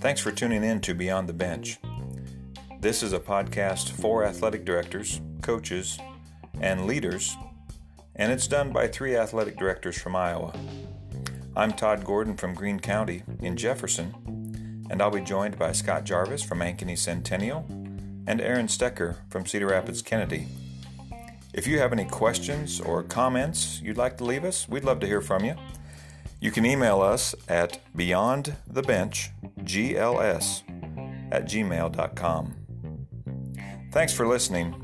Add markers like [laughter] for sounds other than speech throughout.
Thanks for tuning in to Beyond the Bench. This is a podcast for athletic directors, coaches, and leaders, and it's done by three athletic directors from Iowa. I'm Todd Gordon from Greene County in Jefferson, and I'll be joined by Scott Jarvis from Ankeny Centennial and Aaron Stecker from Cedar Rapids Kennedy. If you have any questions or comments you'd like to leave us, we'd love to hear from you. You can email us at beyondthebenchgls at gmail.com. Thanks for listening,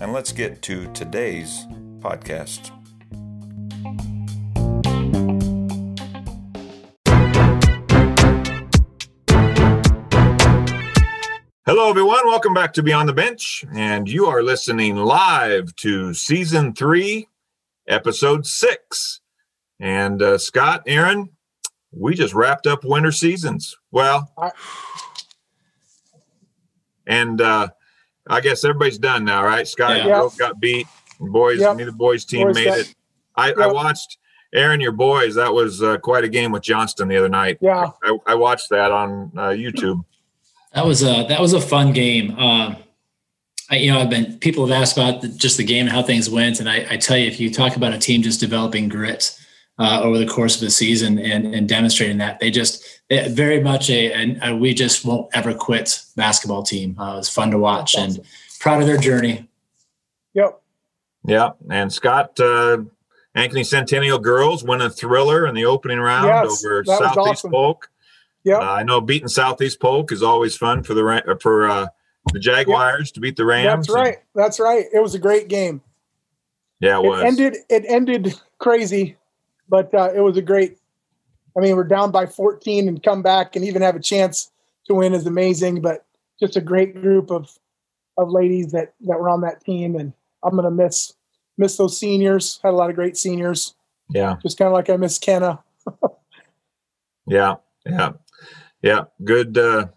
and let's get to today's podcast. Hello, everyone. Welcome back to Beyond the Bench, and you are listening live to season three, episode six. And uh, Scott, Aaron, we just wrapped up winter seasons. Well, and uh, I guess everybody's done now, right? Scott Yeah. you both got beat. Boys, Yep. neither boys team Boys made got- it. I, I watched Aaron, your boys. That was uh, quite a game with Johnston the other night. Yeah. I, I watched that on uh, YouTube. That was a that was a fun game. Um, I, you know, I've been people have asked about the, just the game and how things went, and I, I tell you, if you talk about a team just developing grit uh, over the course of the season and, and demonstrating that, they just they, very much a, and a we just won't ever quit basketball team. Uh, it was fun to watch That's and proud of their journey. Yep. Yeah, and Scott, uh, Ankeny Centennial girls win a thriller in the opening round Yes, over that was Southeast awesome. Polk. Yep. Uh, I know beating Southeast Polk is always fun for the uh, for uh, the Jaguars to beat the Rams. That's right. That's right. It was a great game. Yeah, it It was. ended. It ended crazy, but uh, it was a great. I mean, we're down by 14 and come back and even have a chance to win is amazing. But just a great group of of ladies that that were on that team, and I'm gonna miss miss those seniors. Had a lot of great seniors. yeah, Just kind of like I miss Kenna. [laughs] yeah, yeah, yeah. Good, uh,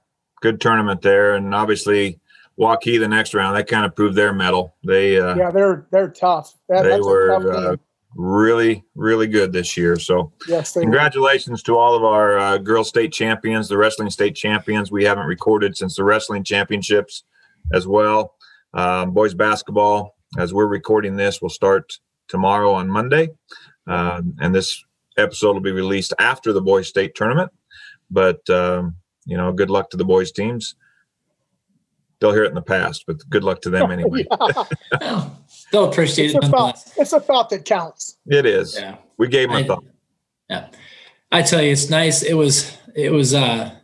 good tournament there, and obviously Waukee the next round. They kind of proved their mettle. They uh, Yeah, they're they're tough. That, they were tough uh, really, really good this year. So. Yes, they were. Congratulations to all of our uh, girls state champions, the wrestling state champions. We haven't recorded since the wrestling championships as well. Um, boys basketball, as we're recording this, will start tomorrow on Monday. Um, and this episode will be released after the boys state tournament. But, um, you know, good luck to the boys teams. They'll hear it in the past, but good luck to them [laughs] anyway. Well, [laughs] they'll appreciate it's it a thought. It's a thought that counts. It is. Yeah. We gave them a I- thought. Yeah. I tell you, it's nice. It was, it was, uh,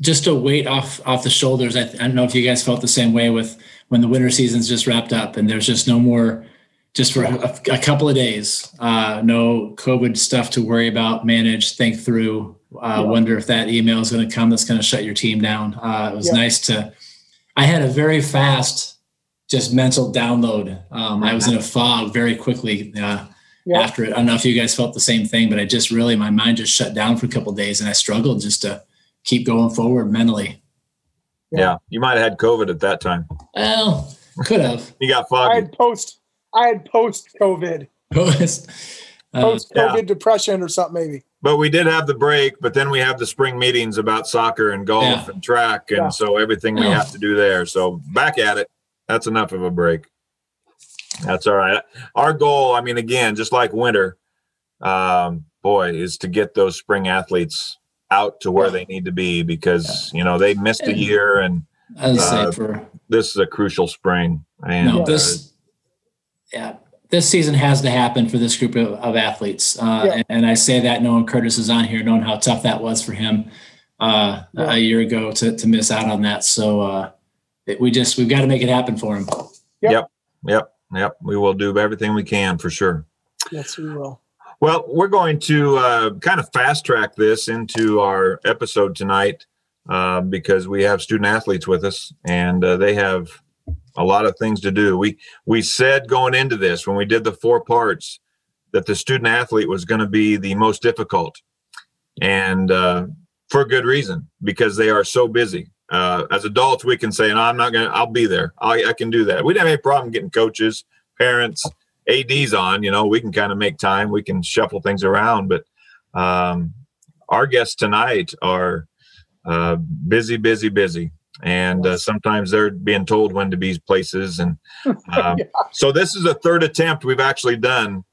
just a weight off, off the shoulders. I, I don't know if you guys felt the same way with when the winter season's just wrapped up and there's just no more, just for a, a couple of days, uh, no COVID stuff to worry about, manage, think through, uh, Yeah. wonder if that email is going to come that's going to shut your team down. Uh, it was Yeah. nice to, I had a very fast, just mental download. Um, I was in a fog very quickly. Uh, Yeah. after it. I don't know if you guys felt the same thing, but I just really my mind just shut down for a couple of days, and I struggled just to keep going forward mentally. Yeah. You might have had COVID at that time. Well, could have. You got I foggy. had post. I had post COVID, Was, uh, post COVID yeah. depression or something maybe. But we did have the break, but then we have the spring meetings about soccer and golf Yeah. and track, and Yeah. so everything we have to do there. So back at it. That's enough of a break. That's all right. Our goal, I mean, again, just like winter, um, boy, is to get those spring athletes out to where Yeah. they need to be because you know they missed a year, and uh, say for this is a crucial spring. And no uh, this, yeah, this season has to happen for this group of, of athletes, uh, Yeah. and, and I say that knowing Curtis is on here, knowing how tough that was for him uh, Yeah. a year ago to to miss out on that. So uh, it, we just we've got to make it happen for him. Yep, yep, yep, we will do everything we can for sure. Yes, we will. Well, we're going to uh, kind of fast track this into our episode tonight uh, because we have student athletes with us, and uh, they have a lot of things to do. We we said going into this when we did the four parts that the student athlete was going to be the most difficult, and uh, for good reason because they are so busy. Uh, as adults, we can say, "No, I'm not going to. I'll be there. I, I can do that." We don't have any problem getting coaches, parents, ADs on, you know, we can kind of make time, we can shuffle things around. But um, our guests tonight are uh, busy, busy, busy. And uh, sometimes they're being told when to be places. And [laughs] um, yeah. so this is a third attempt we've actually done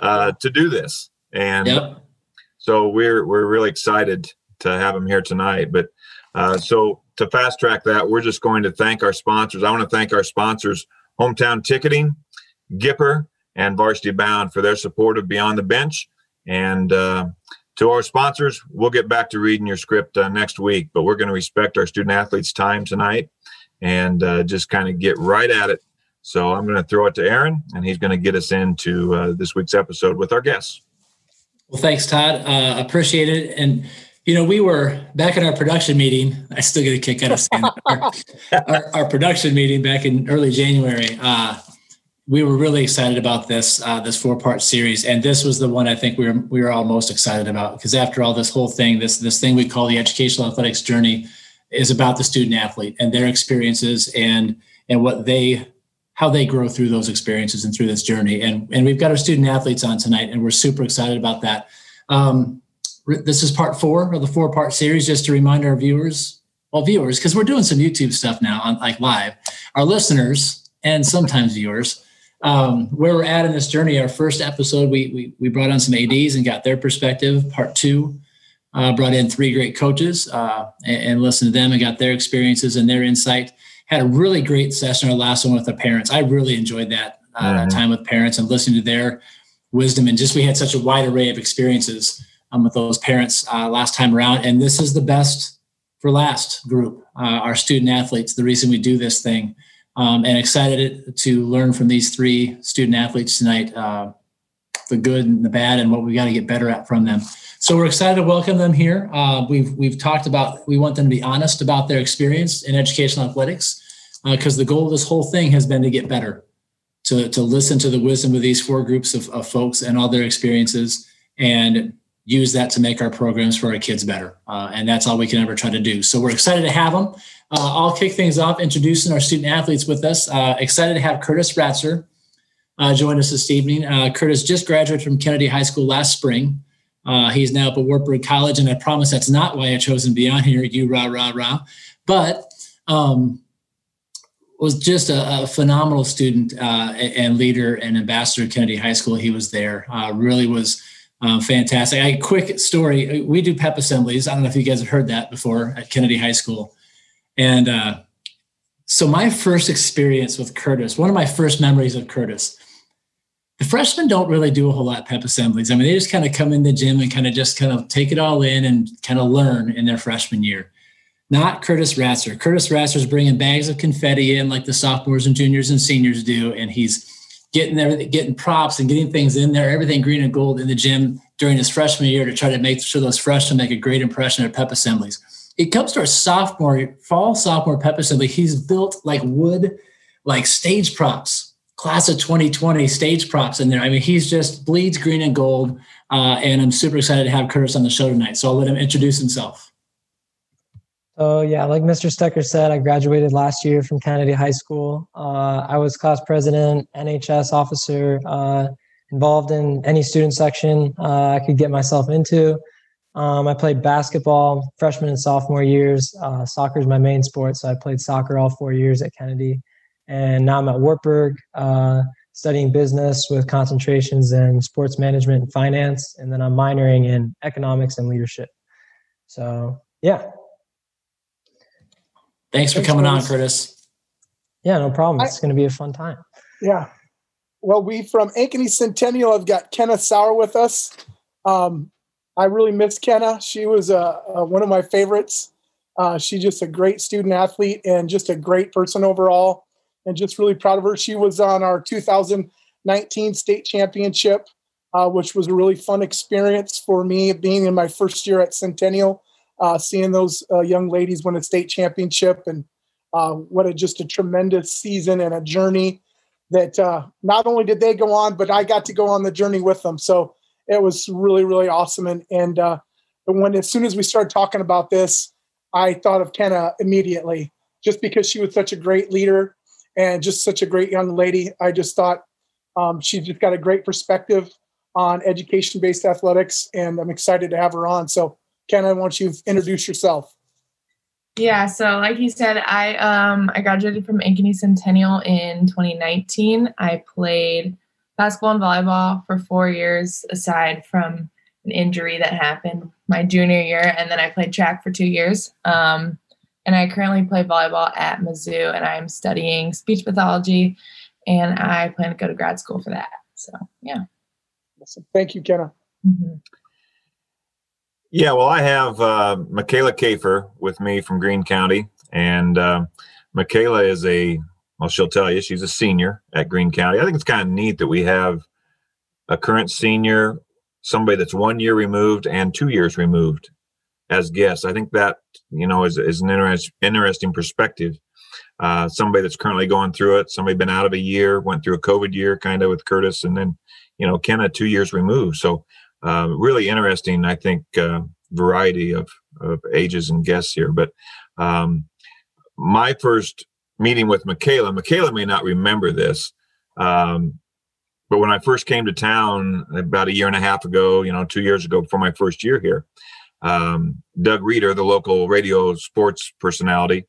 uh, to do this. And yep. so we're, we're really excited to have them here tonight. But uh, so to fast track that, we're just going to thank our sponsors. I want to thank our sponsors, Hometown Ticketing, Gipper, and Varsity Bound for their support of Beyond the Bench. And uh, to our sponsors, we'll get back to reading your script uh, next week, but we're going to respect our student athletes' time tonight and uh, just kind of get right at it. So I'm going to throw it to Aaron, and he's going to get us into uh, this week's episode with our guests. Well, thanks, Todd. Uh, appreciate it. And you know, we were back in our production meeting. I still get a kick out of saying our, our, our, production meeting back in early January. Uh, we were really excited about this uh, this four part series, and this was the one I think we were we were all most excited about because after all, this whole thing, this this thing we call the educational athletics journey, is about the student athlete and their experiences and and what they how they grow through those experiences and through this journey. And and we've got our student athletes on tonight, and we're super excited about that. Um, this is part four of the four part series. Just to remind our viewers, well, viewers, because we're doing some YouTube stuff now on like live, our listeners and sometimes viewers um, where we're at in this journey. Our first episode, we, we, we brought on some ADs and got their perspective. Part two, uh, brought in three great coaches uh, and, and, listened to them and got their experiences and their insight. Had a really great session, our last one with the parents. I really enjoyed that, uh, mm-hmm. time with parents and listening to their wisdom. And just we had such a wide array of experiences um, with those parents uh, last time around. And this is the best for last group, uh, our student athletes, the reason we do this thing um, and excited to learn from these three student athletes tonight uh, the good and the bad and what we got to get better at from them. So we're excited to welcome them here. Uh, we've we've talked about we want them to be honest about their experience in educational athletics because uh, the goal of this whole thing has been to get better to, to listen to the wisdom of these four groups of, of folks and all their experiences. And use that to make our programs for our kids better. Uh, and that's all we can ever try to do. So we're excited to have them. Uh, I'll kick things off introducing our student athletes with us. Uh, excited to have Curtis Ratzer uh, join us this evening. Uh, Curtis just graduated from Kennedy High School last spring. Uh, he's now up at Wartburg College, and I promise that's not why I chose him on here. You rah rah rah, but um, was just a, a phenomenal student and leader and ambassador at Kennedy High School. He was there. really was um, fantastic. A quick story. We do pep assemblies. I don't know if you guys have heard that before at Kennedy High School. And uh, so my first experience with Curtis, one of my first memories of Curtis, the freshmen don't really do a whole lot pep assemblies. I mean, they just kind of come in the gym and kind of just kind of take it all in and kind of learn in their freshman year. Not Curtis Ratzer. Curtis Ratzer is bringing bags of confetti in like the sophomores and juniors and seniors do, and he's getting everything, getting props and getting things in there, everything green and gold in the gym during his freshman year to try to make sure those freshmen make a great impression at pep assemblies. It comes to our sophomore, fall sophomore pep assembly. He's built like wood, like stage props, class of 2020 stage props in there. I mean, he's just bleeds green and gold. Uh, and I'm super excited to have Curtis on the show tonight. So I'll let him introduce himself. So yeah, like Mr. Stecker said, I graduated last year from Kennedy High School. Uh, I was class president, NHS officer, uh, involved in any student section uh, I could get myself into. Um, I played basketball freshman and sophomore years. Uh, soccer is my main sport, so I played soccer all four years at Kennedy. And now I'm at Wartburg uh, studying business with concentrations in sports management and finance. And then I'm minoring in economics and leadership. So, yeah, Thanks for coming on, Curtis. Yeah, no problem. It's going to be a fun time. Yeah. Well, we from Ankeny Centennial have got Kenna Sauer with us. Um, I really miss Kenna. She was uh, uh, one of my favorites. Uh, she's just a great student athlete and just a great person overall, and just really proud of her. She was on our 2019 state championship, uh, which was a really fun experience for me being in my first year at Centennial uh, seeing those uh, young ladies win a state championship and uh, what a just a tremendous season and a journey that uh, not only did they go on, but I got to go on the journey with them. So it was really, really awesome. And, and uh, when, as soon as we started talking about this, I thought of Kenna immediately just because she was such a great leader and just such a great young lady. I just thought Um, just got a great perspective on education based athletics, and I'm excited to have her on. So, Kenna, why don't you introduce yourself? Yeah, so like you said, I um I graduated from Ankeny Centennial in 2019. I played basketball and volleyball for four years, aside from an injury that happened my junior year, and then I played track for two years. Um, and I currently play volleyball at Mizzou, and I'm studying speech pathology, and I plan to go to grad school for that. So yeah. Awesome. Thank you, Kenna. Mm-hmm. Yeah, well, I have uh, Michaela Kafer with me from Greene County, and uh, Michaela is a well, she'll tell you she's a senior at Greene County. I think it's kind of neat that we have a current senior, somebody that's one year removed and two years removed as guests. I think that you know is, is an interest, interesting perspective. Uh, somebody that's currently going through it, somebody been out of a year, went through a COVID year, kind of with Curtis, and then you know Kenna two years removed. So uh, really interesting, I think, uh, variety of, of ages and guests here. But um, my first meeting with Michaela, Michaela may not remember this, um, but when I first came to town about a year and a half ago, you know, two years ago for my first year here, um, Doug Reeder, the local radio sports personality,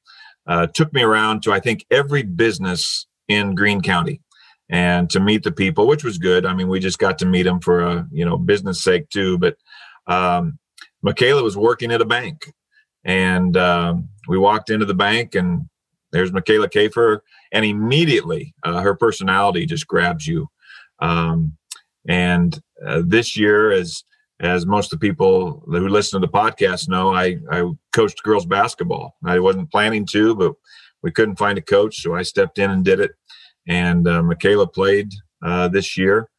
uh, took me around to I think every business in Greene County and to meet the people, which was good. I mean, we just got to meet them for a you know business sake too. But um, Michaela was working at a bank, and um, we walked into the bank, and there's Michaela Kafer, and immediately uh, her personality just grabs you. Um, and uh, this year, as as most of the people who listen to the podcast know, I I coached girls basketball. I wasn't planning to, but we couldn't find a coach, so I stepped in and did it and uh, Michaela played uh, this year.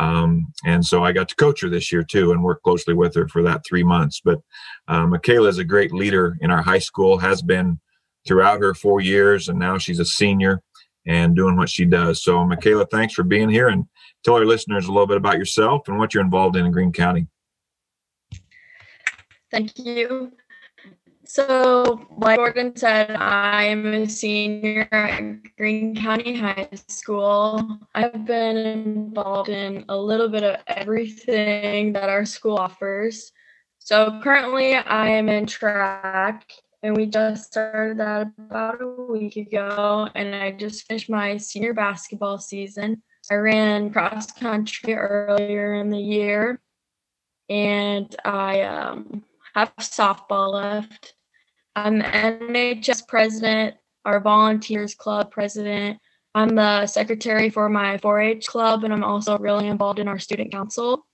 Um, and so I got to coach her this year too and work closely with her for that three months. But uh, Michaela is a great leader in our high school, has been throughout her four years, and now she's a senior and doing what she does. So, Michaela, thanks for being here and tell our listeners a little bit about yourself and what you're involved in in Greene County. Thank you. So, like Morgan said, I'm a senior at Greene County High School. I've been involved in a little bit of everything that our school offers. So, currently, I am in track, and we just started that about a week ago. And I just finished my senior basketball season. I ran cross country earlier in the year, and I um, have softball left. I'm the NHS president, our volunteers club president. I'm the secretary for my 4 H club, and I'm also really involved in our student council.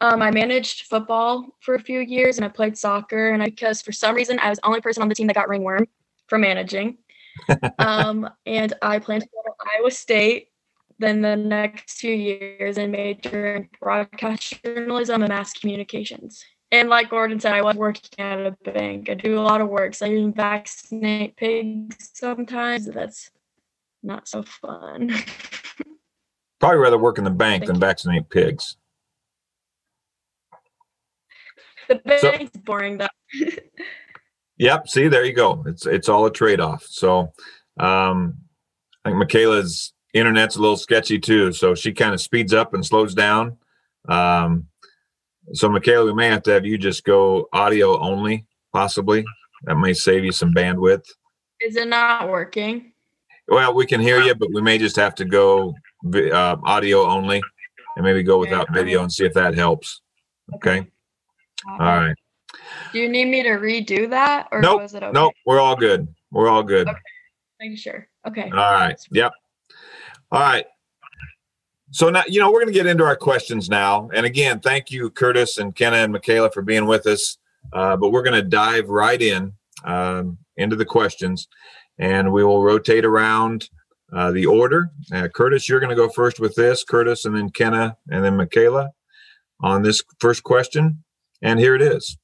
Um, I managed football for a few years and I played soccer. And I, because for some reason I was the only person on the team that got ringworm for managing. [laughs] um, and I plan to go to Iowa State then the next few years and major in broadcast journalism and mass communications. And like Gordon said, I was working at a bank. I do a lot of work. So I even vaccinate pigs sometimes. That's not so fun. [laughs] Probably rather work in the bank Thank than vaccinate pigs. The bank's so, boring though. [laughs] yep. See, there you go. It's it's all a trade off. So um I think Michaela's internet's a little sketchy too. So she kind of speeds up and slows down. Um so, Michaela, we may have to have you just go audio only, possibly. That may save you some bandwidth. Is it not working? Well, we can hear you, but we may just have to go uh, audio only and maybe go without video and see if that helps. Okay. All right. Do you need me to redo that or nope, was it okay? Nope, we're all good. We're all good. Okay. Are you sure? Okay. All right. Yep. All right. So now, you know, we're going to get into our questions now. And again, thank you, Curtis and Kenna and Michaela, for being with us. Uh, but we're going to dive right in um, into the questions, and we will rotate around uh, the order. Uh, Curtis, you're going to go first with this. Curtis, and then Kenna, and then Michaela on this first question. And here it is.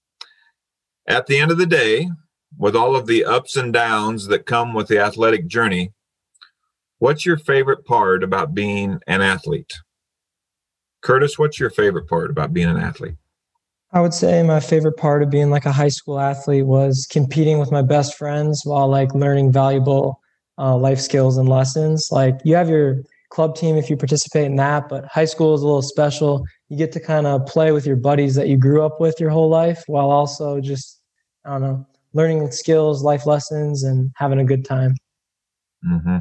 At the end of the day, with all of the ups and downs that come with the athletic journey, What's your favorite part about being an athlete? Curtis, what's your favorite part about being an athlete? I would say my favorite part of being like a high school athlete was competing with my best friends while like learning valuable uh, life skills and lessons. Like you have your club team if you participate in that. But high school is a little special. You get to kind of play with your buddies that you grew up with your whole life while also just, I don't know, learning skills, life lessons, and having a good time. Mm-hmm.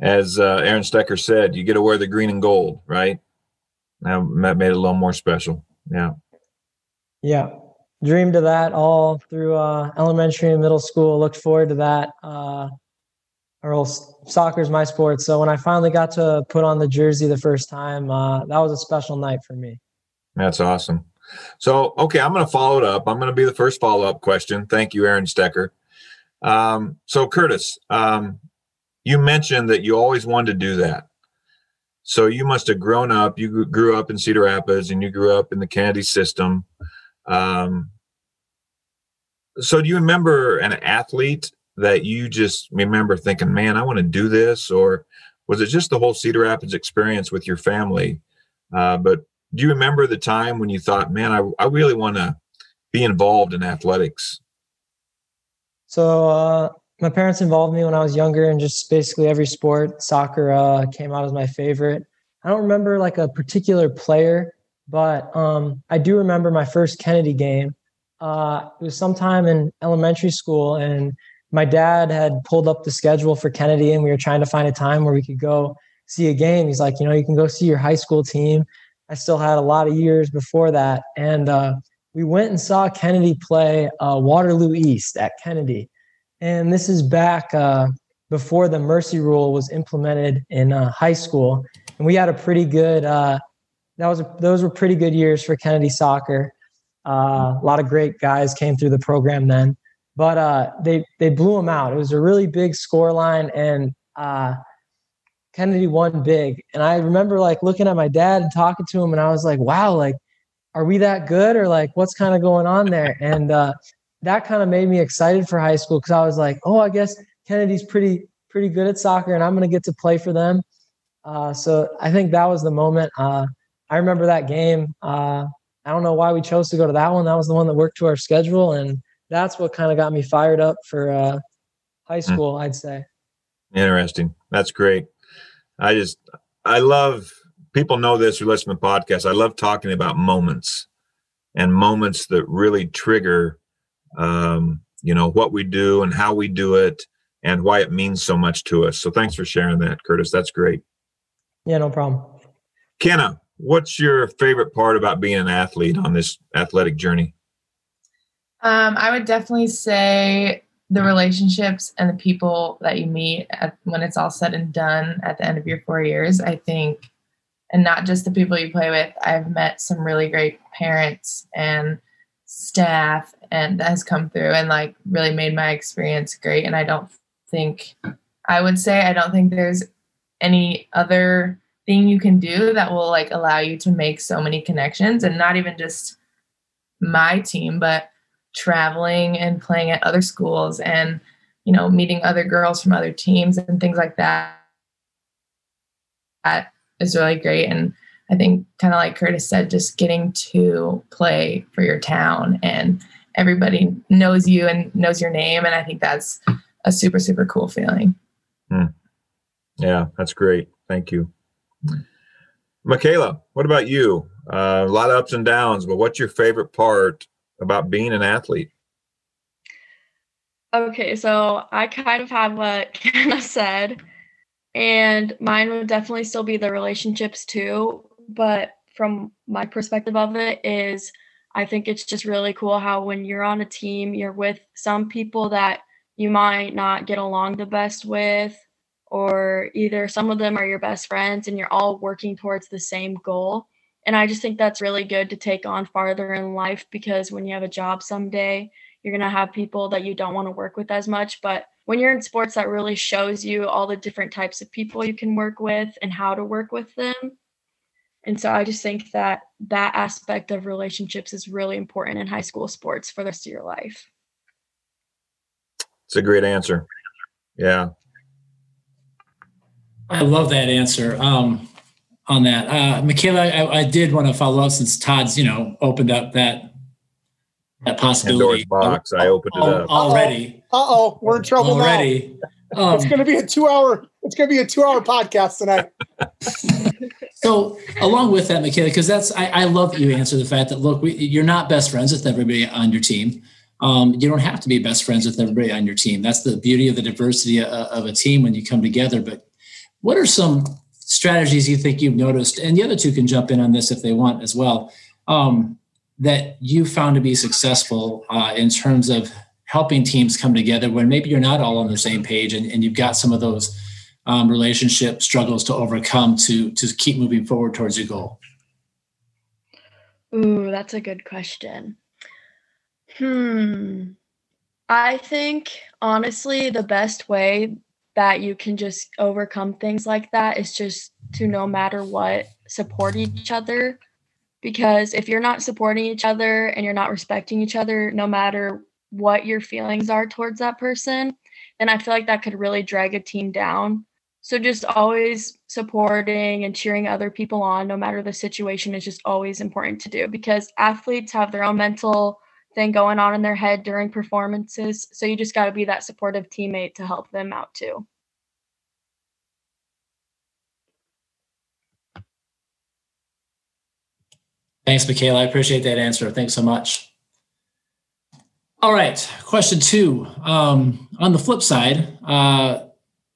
As uh, Aaron Stecker said, you get to wear the green and gold, right? That made it a little more special. Yeah. Yeah. Dreamed of that all through uh, elementary and middle school. Looked forward to that. Uh, or soccer is my sport. So when I finally got to put on the jersey the first time, uh, that was a special night for me. That's awesome. So, okay, I'm going to follow it up. I'm going to be the first follow up question. Thank you, Aaron Stecker. Um, so, Curtis, um, you mentioned that you always wanted to do that. So you must have grown up. You grew up in Cedar Rapids, and you grew up in the Kennedy system. Um, so do you remember an athlete that you just remember thinking, "Man, I want to do this," or was it just the whole Cedar Rapids experience with your family? Uh, but do you remember the time when you thought, "Man, I, I really want to be involved in athletics"? So uh, my parents involved me when I was younger in just basically every sport. Soccer uh, came out as my favorite. I don't remember like a particular player, but um, I do remember my first Kennedy game. Uh, it was sometime in elementary school, and my dad had pulled up the schedule for Kennedy, and we were trying to find a time where we could go see a game. He's like, you know, you can go see your high school team. I still had a lot of years before that, and uh, we went and saw Kennedy play uh, Waterloo East at Kennedy and this is back uh, before the mercy rule was implemented in uh, high school. And we had a pretty good. Uh, that was a, those were pretty good years for Kennedy soccer. Uh, a lot of great guys came through the program then, but uh, they they blew them out. It was a really big score line, and uh, Kennedy won big. And I remember like looking at my dad and talking to him, and I was like, "Wow, like, are we that good, or like, what's kind of going on there?" And that kind of made me excited for high school because I was like, oh, I guess Kennedy's pretty pretty good at soccer, and I'm going to get to play for them. Uh, so I think that was the moment. Uh, I remember that game. Uh, I don't know why we chose to go to that one. That was the one that worked to our schedule, and that's what kind of got me fired up for uh, high hmm. school. I'd say. Interesting. That's great. I just I love people know this who listen to the podcast. I love talking about moments and moments that really trigger um, you know, what we do and how we do it and why it means so much to us. So thanks for sharing that, Curtis. That's great. Yeah, no problem. Kenna, what's your favorite part about being an athlete on this athletic journey? Um, I would definitely say the relationships and the people that you meet at, when it's all said and done at the end of your four years. I think, and not just the people you play with. I've met some really great parents and staff and has come through and like really made my experience great. And i don't think i would say i don't think there's any other thing you can do that will like allow you to make so many connections. And not even just my team but traveling and playing at other schools and you know meeting other girls from other teams and things like that that is really great. And I think kind of like Curtis said, just getting to play for your town and everybody knows you and knows your name. And I think that's a super, super cool feeling. Hmm. Yeah, that's great. Thank you. Michaela, what about you? Uh, a lot of ups and downs, but what's your favorite part about being an athlete? Okay, so I kind of have what [laughs] Kenna said, and mine would definitely still be the relationships too but from my perspective of it is I think it's just really cool how when you're on a team, you're with some people that you might not get along the best with, or either some of them are your best friends and you're all working towards the same goal. And I just think that's really good to take on farther in life because when you have a job someday, you're going to have people that you don't want to work with as much. But when you're in sports, that really shows you all the different types of people you can work with and how to work with them. And so I just think that that aspect of relationships is really important in high school sports for the rest of your life. It's a great answer. Yeah. I love that answer um, on that. Uh, Michaela, I, I, did want to follow up since Todd's, you know, opened up that that possibility. Pandora's box. I opened it up already. Uh oh, we're in trouble already. Um, it's going to be a two-hour. It's going to be a two-hour podcast tonight. [laughs] so, along with that, Michaela, because that's I, I, love that you answer the fact that look, we, you're not best friends with everybody on your team. Um, you don't have to be best friends with everybody on your team. That's the beauty of the diversity of, of a team when you come together. But what are some strategies you think you've noticed? And the other two can jump in on this if they want as well. Um, that you found to be successful uh, in terms of helping teams come together when maybe you're not all on the same page and, and you've got some of those um, relationship struggles to overcome to to keep moving forward towards your goal? Ooh, that's a good question. Hmm. I think honestly, the best way that you can just overcome things like that is just to no matter what support each other because if you're not supporting each other and you're not respecting each other no matter what your feelings are towards that person then i feel like that could really drag a team down so just always supporting and cheering other people on no matter the situation is just always important to do because athletes have their own mental thing going on in their head during performances so you just got to be that supportive teammate to help them out too Thanks, Michaela. I appreciate that answer. Thanks so much. All right, question two. Um, on the flip side, uh,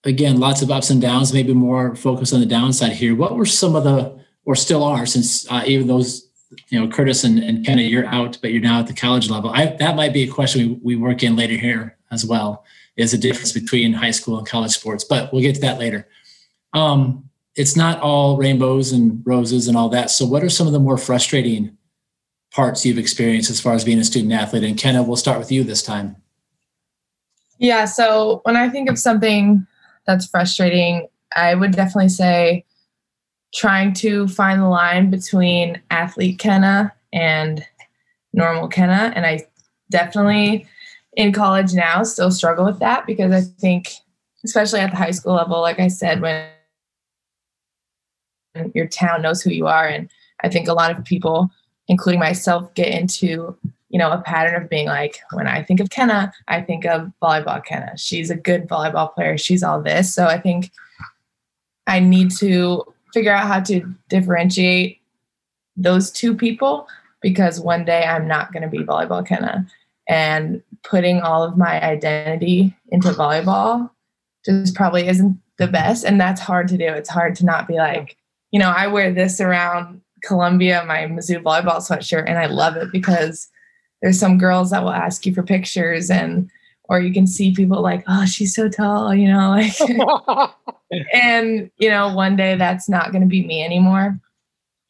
again, lots of ups and downs, maybe more focus on the downside here. What were some of the, or still are, since uh, even those, you know, Curtis and, and Kenna, you're out, but you're now at the college level. I, that might be a question we, we work in later here as well, is the difference between high school and college sports, but we'll get to that later. Um, it's not all rainbows and roses and all that. So, what are some of the more frustrating parts you've experienced as far as being a student athlete? And Kenna, we'll start with you this time. Yeah. So, when I think of something that's frustrating, I would definitely say trying to find the line between athlete Kenna and normal Kenna. And I definitely in college now still struggle with that because I think, especially at the high school level, like I said, when your town knows who you are. And I think a lot of people, including myself, get into you know a pattern of being like, when I think of Kenna, I think of volleyball Kenna. She's a good volleyball player. She's all this. So I think I need to figure out how to differentiate those two people because one day I'm not going to be volleyball Kenna. And putting all of my identity into volleyball just probably isn't the best. And that's hard to do. It's hard to not be like, you know, I wear this around Columbia, my Mizzou volleyball sweatshirt, and I love it because there's some girls that will ask you for pictures and or you can see people like, oh, she's so tall, you know, [laughs] like and you know, one day that's not gonna be me anymore.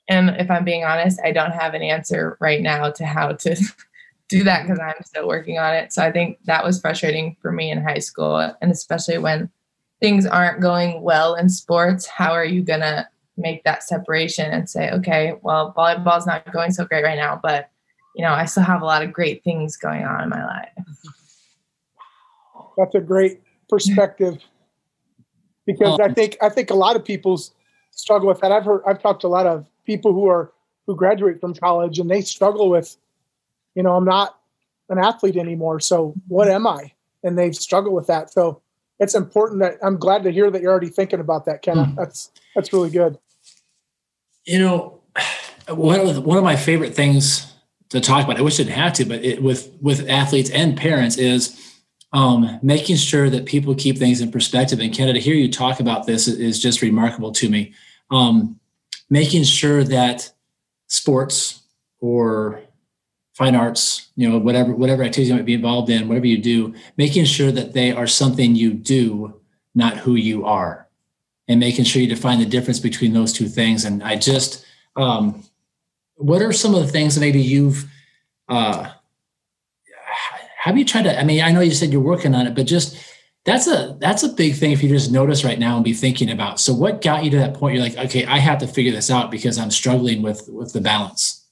And if I'm being honest, I don't have an answer right now to how to [laughs] do that because I'm still working on it. So I think that was frustrating for me in high school. And especially when things aren't going well in sports, how are you gonna make that separation and say, okay, well, volleyball's not going so great right now, but you know, I still have a lot of great things going on in my life. That's a great perspective [laughs] because I think I think a lot of people struggle with that. I've heard I've talked to a lot of people who are who graduate from college and they struggle with, you know, I'm not an athlete anymore, so what am I? And they struggle with that. So it's important that I'm glad to hear that you're already thinking about that, Ken. Mm. That's that's really good. You know, [sighs] one of the, one of my favorite things to talk about. I wish I didn't have to, but it, with with athletes and parents is um, making sure that people keep things in perspective. And Kenna, hear you talk about this is just remarkable to me. Um, making sure that sports or fine arts, you know, whatever whatever activity you might be involved in, whatever you do, making sure that they are something you do, not who you are and making sure you define the difference between those two things. And I just, um, what are some of the things that maybe you've, uh, have you tried to, I mean, I know you said you're working on it, but just, that's a that's a big thing if you just notice right now and be thinking about. So what got you to that point? You're like, okay, I have to figure this out because I'm struggling with with the balance.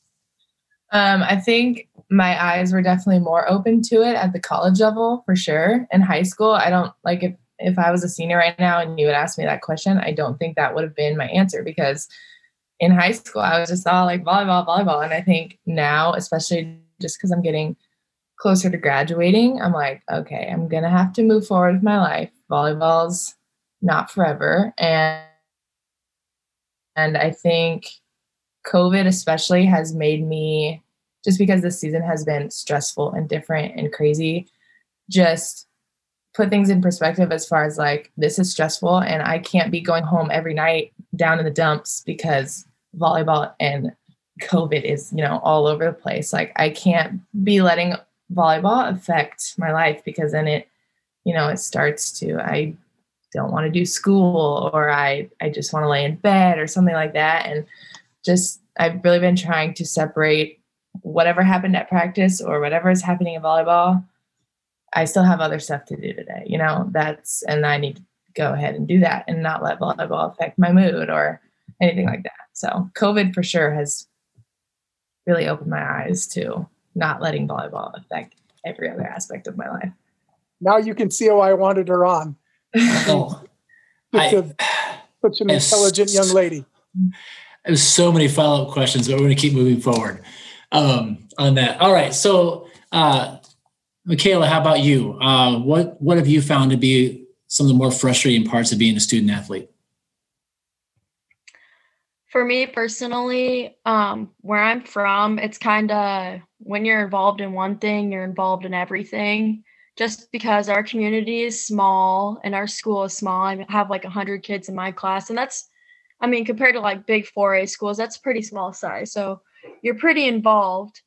Um, I think my eyes were definitely more open to it at the college level for sure. In high school, I don't like if if I was a senior right now and you would ask me that question, I don't think that would have been my answer because in high school I was just all like volleyball, volleyball. And I think now, especially just because I'm getting closer to graduating, I'm like, okay, I'm gonna have to move forward with my life. Volleyball's not forever. And and I think COVID especially has made me just because this season has been stressful and different and crazy, just put things in perspective as far as like this is stressful and I can't be going home every night down in the dumps because volleyball and COVID is, you know, all over the place. Like I can't be letting volleyball affect my life because then it, you know, it starts to I don't want to do school or I I just want to lay in bed or something like that and just I've really been trying to separate whatever happened at practice or whatever is happening in volleyball. I still have other stuff to do today, you know, that's and I need to go ahead and do that and not let volleyball affect my mood or anything like that. So COVID for sure has really opened my eyes to not letting volleyball affect every other aspect of my life. Now you can see why I wanted her on. Oh, [laughs] Such, I- a, such an intelligent young lady. There's so many follow up questions, but we're going to keep moving forward um, on that. All right. So, uh, Michaela, how about you? Uh, what what have you found to be some of the more frustrating parts of being a student athlete? For me personally, um, where I'm from, it's kind of when you're involved in one thing, you're involved in everything. Just because our community is small and our school is small, I have like 100 kids in my class, and that's, I mean, compared to like big 4A schools, that's pretty small size. So you're pretty involved.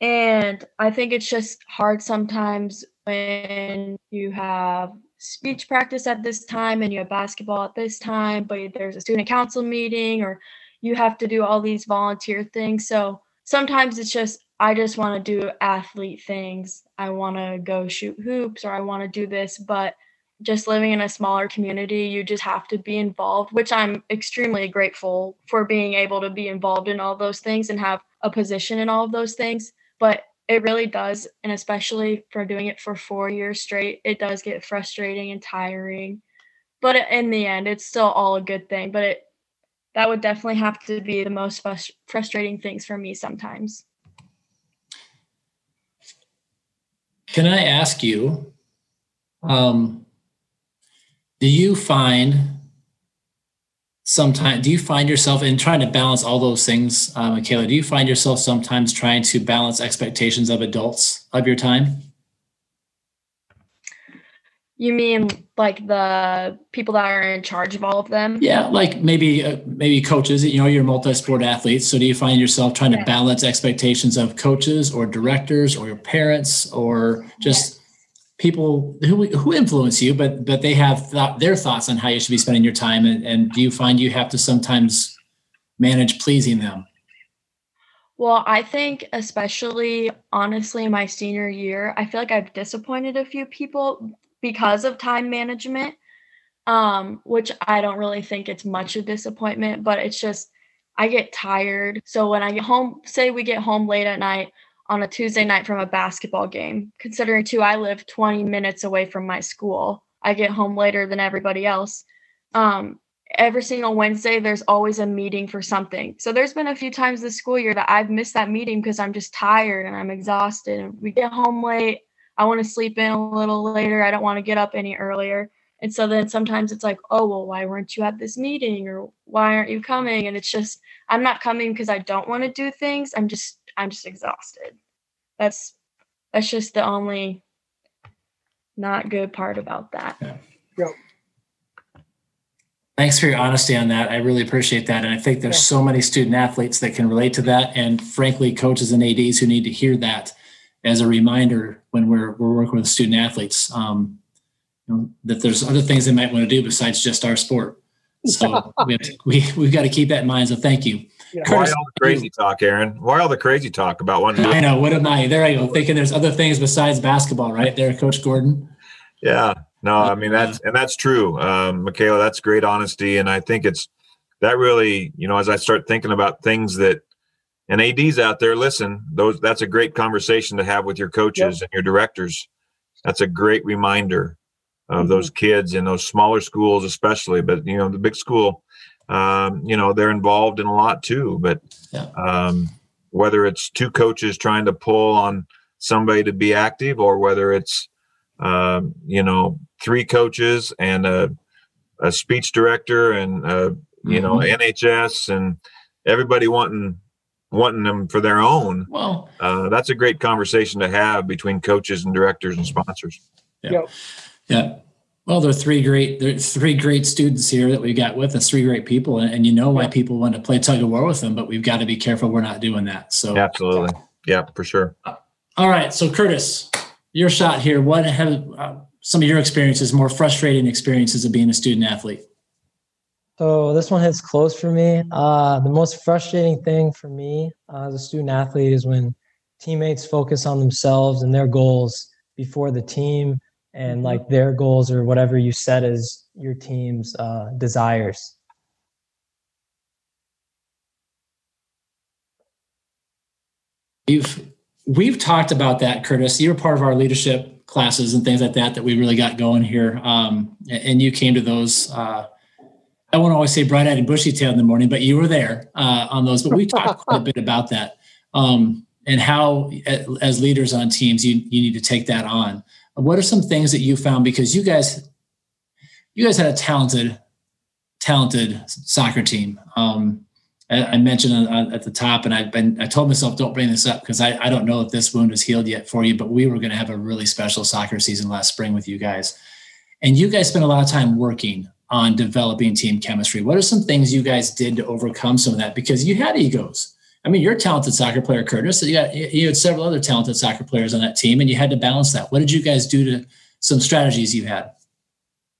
And I think it's just hard sometimes when you have speech practice at this time and you have basketball at this time, but there's a student council meeting or you have to do all these volunteer things. So sometimes it's just, I just want to do athlete things. I want to go shoot hoops or I want to do this. But just living in a smaller community, you just have to be involved, which I'm extremely grateful for being able to be involved in all those things and have a position in all of those things. But it really does. And especially for doing it for four years straight, it does get frustrating and tiring. But in the end, it's still all a good thing. But it, that would definitely have to be the most frus- frustrating things for me sometimes. Can I ask you, um, do you find sometimes, do you find yourself in trying to balance all those things, uh, Michaela, do you find yourself sometimes trying to balance expectations of adults of your time? You mean like the people that are in charge of all of them? Yeah, like maybe uh, maybe coaches. You know, you're multi-sport athletes. So do you find yourself trying to balance expectations of coaches or directors or your parents or just people who who influence you, but but they have thought, their thoughts on how you should be spending your time, and, and do you find you have to sometimes manage pleasing them? Well, I think, especially honestly, my senior year, I feel like I've disappointed a few people because of time management, um, which I don't really think it's much a disappointment, but it's just I get tired. So when I get home, say we get home late at night on a Tuesday night from a basketball game, considering too, I live 20 minutes away from my school, I get home later than everybody else. Um, every single Wednesday, there's always a meeting for something. So there's been a few times this school year that I've missed that meeting because I'm just tired and I'm exhausted. And we get home late. I want to sleep in a little later. I don't want to get up any earlier. And so then sometimes it's like, oh, well, why weren't you at this meeting? Or why aren't you coming? And it's just, I'm not coming because I don't want to do things. I'm just, I'm just exhausted. That's, that's just the only not good part about that. Yeah. Thanks for your honesty on that. I really appreciate that. And I think there's so many student athletes that can relate to that. And frankly, coaches and ADs who need to hear that as a reminder when we're, we're working with student athletes, um, you know, that there's other things they might want to do besides just our sport. So [laughs] we have to, we, we've got to keep that in mind. So thank you. Yeah. Why Curtis, all the crazy talk, Aaron? Why all the crazy talk about one to I know. What am I? There I go. Thinking there's other things besides basketball, right there, Coach Gordon. Yeah, no, I mean that's and that's true, um, Michaela. That's great honesty, and I think it's that really, you know, as I start thinking about things that and ADs out there, listen, those that's a great conversation to have with your coaches and your directors. That's a great reminder of those kids in those smaller schools, especially. But you know, the big school, um, you know, they're involved in a lot too. But Yeah. um, whether it's two coaches trying to pull on somebody to be active, or whether it's um, you know, three coaches and a, a speech director and uh, you know Mhm. NHS and everybody wanting wanting them for their own. Well, Uh, that's a great conversation to have between coaches and directors and sponsors. yeah. Yeah. Well, there are three great there are three great students here that we've got with us, three great people, and, and you know why Yeah. people want to play tug of war with them, but we've got to be careful we're not doing that. So Absolutely, yeah, for sure. All right, so Curtis, your shot here. What have uh, some of your experiences, more frustrating experiences of being a student athlete? So this one hits close for me. Uh, the most frustrating thing for me uh, as a student athlete is when teammates focus on themselves and their goals before the team and like their goals or whatever you set as your team's uh, desires. We've we've talked about that, Curtis. You're part of our leadership classes and things like that that we really got going here, um, and you came to those. Uh, I won't always say bright-eyed and bushy-tailed in the morning, but you were there uh, on those. But we talked quite a bit about that um, and how, as leaders on teams, you you need to take that on. What are some things that you found because you guys, you guys had a talented, talented soccer team. Um, I, I mentioned on, on- at the top, and I've been I told myself don't bring this up because I, I don't know if this wound is healed yet for you, but we were going to have a really special soccer season last spring with you guys, and you guys spent a lot of time working on developing team chemistry. What are some things you guys did to overcome some of that? Because you had egos. I mean, you're a talented soccer player, Curtis. You got you had several other talented soccer players on that team, and you had to balance that. What did you guys do to some strategies you had?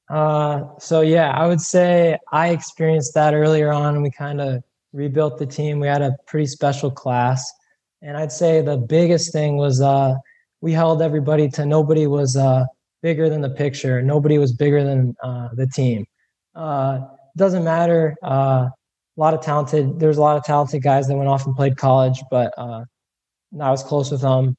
Uh, so yeah, I would say I experienced that earlier on. We kind of rebuilt the team. We had a pretty special class, and I'd say the biggest thing was uh, we held everybody to nobody was uh, bigger than the picture. Nobody was bigger than uh, the team. Uh, doesn't matter. Uh, a lot of talented. There's a lot of talented guys that went off and played college, but uh, I was close with them.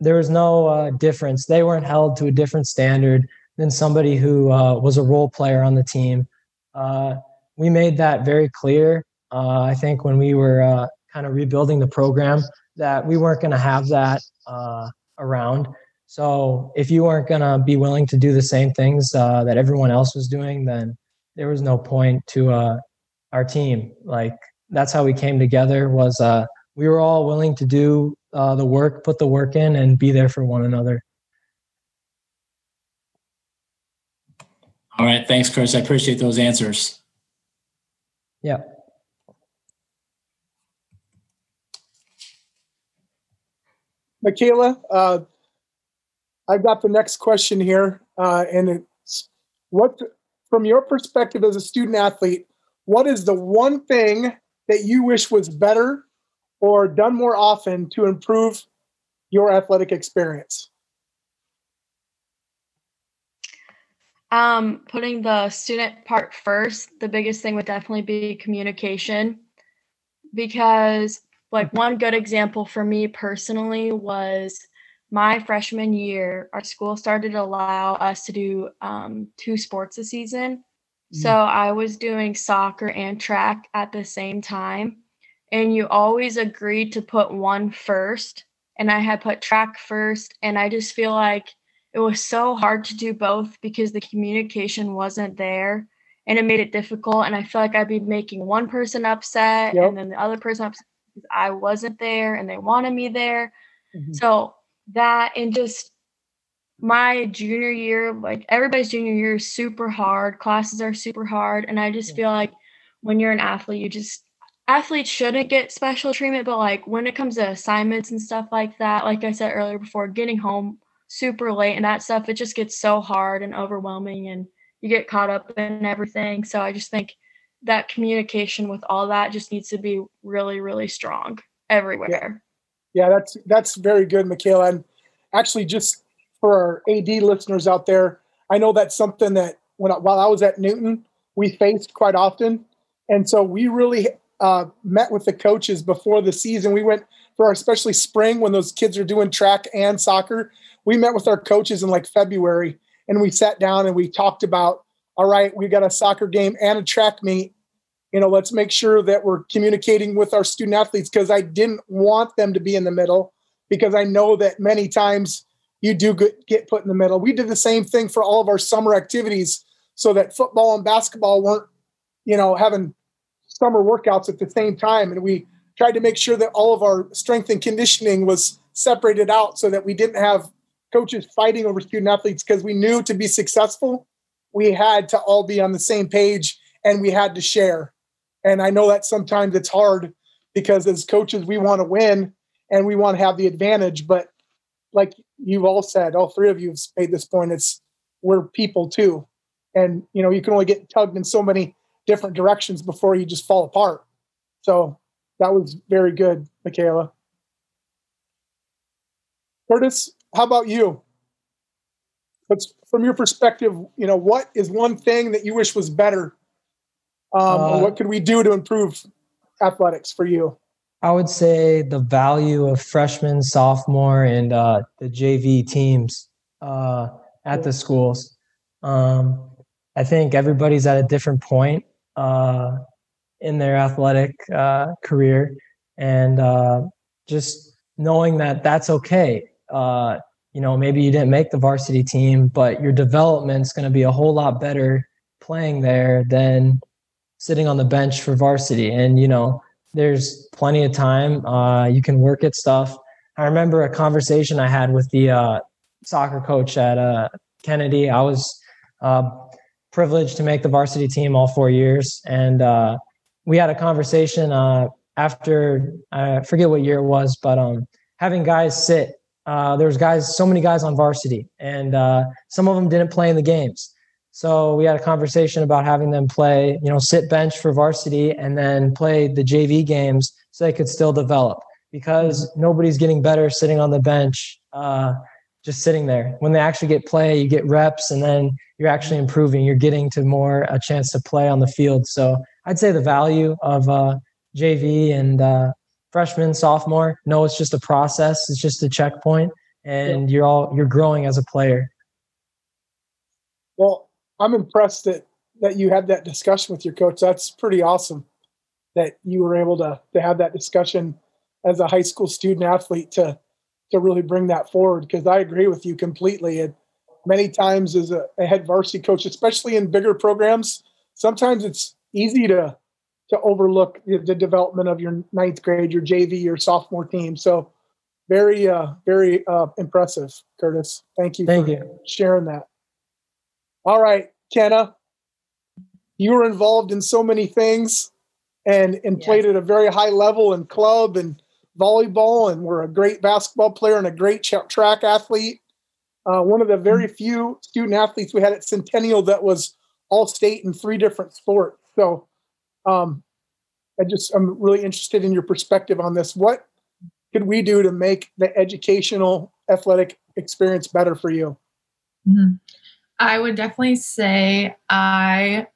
There was no uh, difference. They weren't held to a different standard than somebody who uh, was a role player on the team. Uh, we made that very clear. Uh, I think when we were uh, kind of rebuilding the program, that we weren't going to have that uh, around. So if you weren't going to be willing to do the same things uh, that everyone else was doing, then there was no point to uh, our team. Like that's how we came together. Was uh, we were all willing to do uh, the work, put the work in, and be there for one another. All right, thanks, Chris. I appreciate those answers. Yeah. Michaela, uh, I've got the next question here, uh, and it's what, from your perspective as a student athlete, what is the one thing that you wish was better or done more often to improve your athletic experience? Um, putting the student part first, the biggest thing would definitely be communication. Because, like, one good example for me personally was my freshman year, our school started to allow us to do um, two sports a season. So I was doing soccer and track at the same time. And you always agreed to put one first. And I had put track first. And I just feel like it was so hard to do both because the communication wasn't there and it made it difficult. And I feel like I'd be making one person upset Yep. and then the other person upset because I wasn't there and they wanted me there. Mhm. So that and just my junior year, like everybody's junior year is super hard. Classes are super hard. And I just Yeah. feel like when you're an athlete, you just athletes shouldn't get special treatment, but like when it comes to assignments and stuff like that, like I said earlier before, getting home super late and that stuff, it just gets so hard and overwhelming and you get caught up in everything. So I just think that communication with all that just needs to be really, really strong everywhere. Yeah, that's that's very good, Michaela. And actually, just for our AD listeners out there, I know that's something that when I, while I was at Newton, we faced quite often, and so we really uh, met with the coaches before the season. We went for our especially spring when those kids are doing track and soccer. We met with our coaches in like February, and we sat down and we talked about, all right, we got a soccer game and a track meet you know let's make sure that we're communicating with our student athletes because i didn't want them to be in the middle because i know that many times you do get, put in the middle we did the same thing for all of our summer activities so that football and basketball weren't, you know, having summer workouts at the same time. And we tried to make sure that all of our strength and conditioning was separated out so that we didn't have coaches fighting over student athletes because we knew to be successful, we had to all be on the same page and we had to share. And I know that sometimes it's hard because as coaches, we want to win and we want to have the advantage. But like you've all said, all three of you have made this point, it's we're people too. And you know, you can only get tugged in so many different directions before you just fall apart. So that was very good, Michaela. Curtis, how about you? What's from your perspective? You know, what is one thing that you wish was better, um, uh, what could we do to improve athletics for you? I would say the value of freshman, sophomore, and uh, the JV teams uh, at the schools. Um, I think everybody's at a different point uh, in their athletic uh, career, and uh, just knowing that that's okay. Uh, you know, maybe you didn't make the varsity team, but your development's going to be a whole lot better playing there than sitting on the bench for varsity. And you know, there's plenty of time. Uh, you can work at stuff. I remember a conversation I had with the uh, soccer coach at uh, Kennedy. I was uh, privileged to make the varsity team all four years, and uh, we had a conversation uh, after I forget what year it was, but um, having guys sit there was guys, so many guys on varsity, and some of them didn't play in the games. So we had a conversation about having them play, you know, sit bench for varsity and then play the JV games so they could still develop because nobody's getting better sitting on the bench, uh, just sitting there. When they actually get play, you get reps and then you're actually improving. You're getting to more a chance to play on the field. So I'd say the value of uh, JV and uh, freshman, sophomore. No, it's just a process. It's just a checkpoint, and yeah. you're all you're growing as a player. Well, I'm impressed that that you had that discussion with your coach. That's pretty awesome that you were able to to have that discussion as a high school student athlete to to really bring that forward because I agree with you completely. And many times as a, a head varsity coach, especially in bigger programs, sometimes it's easy to to overlook the, the, development of your ninth grade, your JV, your sophomore team. So very, uh, very uh, impressive, Curtis. Thank you Thank you. sharing that. All right, Kenna, you were involved in so many things and, and yeah. played at a very high level in club and volleyball and were a great basketball player and a great track athlete. Uh, one of the very mm-hmm. few student athletes we had at Centennial that was all state in three different sports. So um, I just I'm really interested in your perspective on this. What could we do to make the educational athletic experience better for you? Mm-hmm. I would definitely say I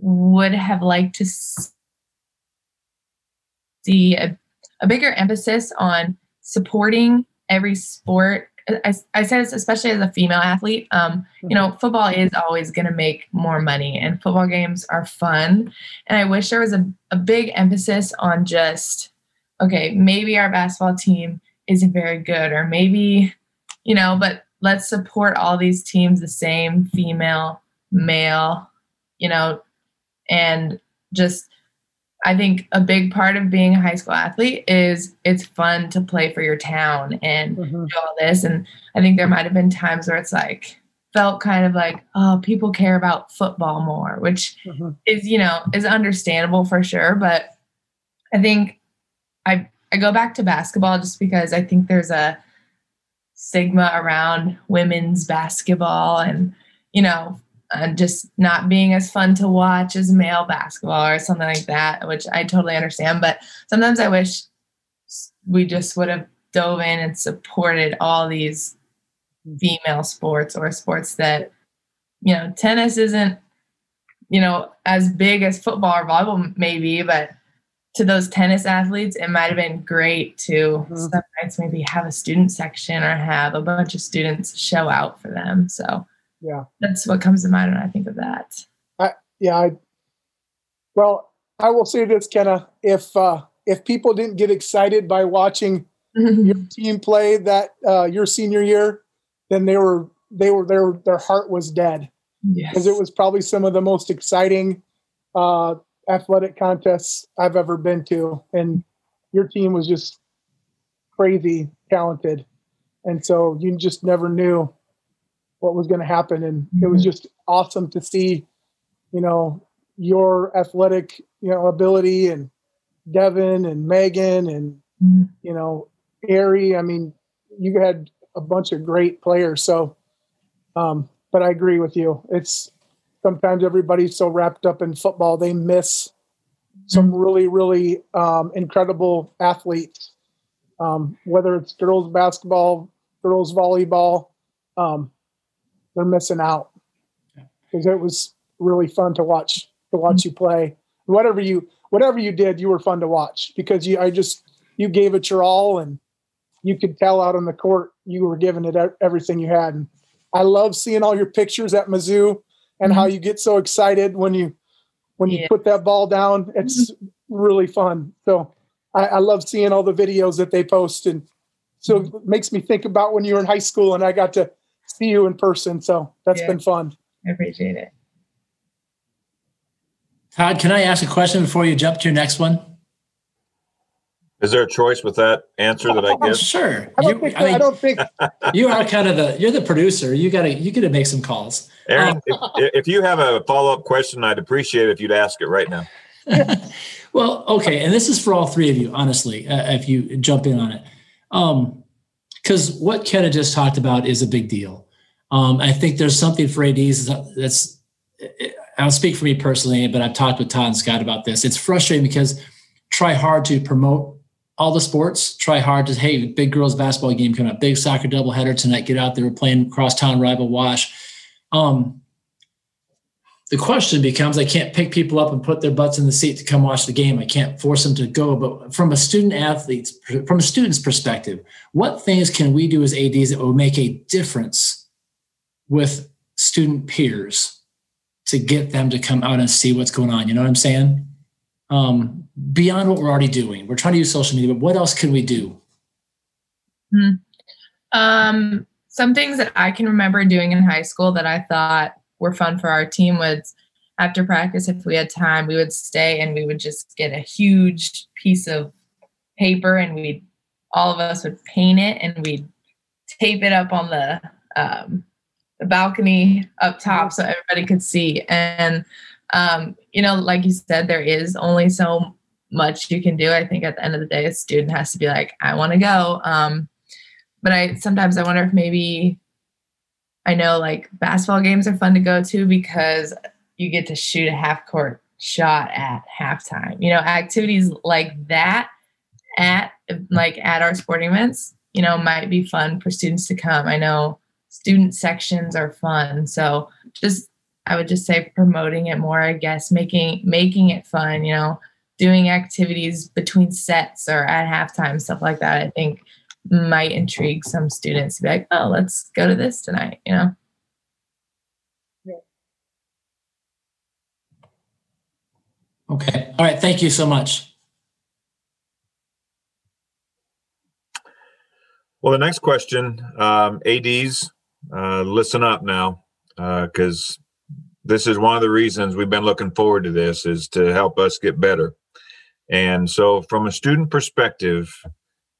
would have liked to see a, a bigger emphasis on supporting every sport I, I said this especially as a female athlete. Um, you know, football is always going to make more money, and football games are fun. And I wish there was a, a big emphasis on just, okay, maybe our basketball team isn't very good, or maybe, you know, but let's support all these teams the same, female, male, you know, and just I think a big part of being a high school athlete is it's fun to play for your town and mm-hmm. do all this. And I think there might have been times where it's like felt kind of like, oh, people care about football more, which mm-hmm. is, you know, is understandable for sure. But I think I I go back to basketball just because I think there's a stigma around women's basketball and you know and just not being as fun to watch as male basketball or something like that, which I totally understand. But sometimes I wish we just would have dove in and supported all these female sports or sports that, you know, tennis isn't, you know, as big as football or volleyball maybe, but to those tennis athletes, it might have been great to mm-hmm. some nights maybe have a student section or have a bunch of students show out for them. So yeah that's what comes to mind when i think of that I, yeah I, well i will say this kenna if uh if people didn't get excited by watching your [laughs] team play that uh your senior year then they were they were their their heart was dead because it was probably some of the most exciting uh, athletic contests I've ever been to, and your team was just crazy talented, and so you just never knew what was going to happen, and it was just awesome to see, you know, your athletic, you know, ability and Devin and Megan and you know, Ari. I mean, you had a bunch of great players. So, um, but I agree with you. It's sometimes everybody's so wrapped up in football they miss some really, really um, incredible athletes. Um, whether it's girls basketball, girls volleyball, um, they're missing out because it was really fun to watch to watch you play. Whatever you whatever you did, you were fun to watch because you I just you gave it your all and you could tell out on the court you were giving it everything you had. And I love seeing all your pictures at Mizzou and how mm-hmm. you get so excited when you when you Yeah. put that ball down. It's mm-hmm. really fun. So I, I love seeing all the videos that they post and so mm-hmm. it makes me think about when you were in high school and I got to see you in person. So that's Yeah. been fun. I appreciate it. Todd, can I ask a question before you jump to your next one? Is there a choice with that answer that I Oh, give? sure. I don't You, think I mean, I don't think [laughs] you are kind of the you're the producer. You gotta you gotta make some calls. Aaron, if, if you have a follow up question, I'd appreciate it if you'd ask it right now. [laughs] well, okay, and this is for all three of you, honestly, uh, if you jump in on it. Um, because what Kenna just talked about is a big deal. Um, I think there's something for ADs that's, I'll speak for me personally, but I've talked with Todd and Scott about this. It's frustrating because try hard to promote all the sports, try hard to, hey, big girls basketball game coming up, big soccer doubleheader tonight, get out there, we're playing crosstown rival Wash. Um, the question becomes I can't pick people up and put their butts in the seat to come watch the game. I can't force them to go. But from a student athlete's from a student's perspective, what things can we do as ADs that will make a difference with student peers to get them to come out and see what's going on? You know what I'm saying? Um, beyond what we're already doing, we're trying to use social media, but what else can we do? Um, some things that I can remember doing in high school that I thought were fun for our team was after practice, if we had time, we would stay and we would just get a huge piece of paper and we'd all of us would paint it and we'd tape it up on the um, the balcony up top so everybody could see. And um, you know, like you said, there is only so much you can do. I think at the end of the day, a student has to be like, I want to go. Um, but I sometimes I wonder if maybe I know like basketball games are fun to go to because you get to shoot a half court shot at halftime. You know, activities like that at like at our sporting events, you know, might be fun for students to come. I know student sections are fun. So just I would just say promoting it more, I guess, making making it fun, you know, doing activities between sets or at halftime, stuff like that, I think might intrigue some students to be like, oh, let's go to this tonight, you know? Okay. All right. Thank you so much. Well, the next question, um, ADs, uh, listen up now, because this is one of the reasons we've been looking forward to this is to help us get better. And so, from a student perspective,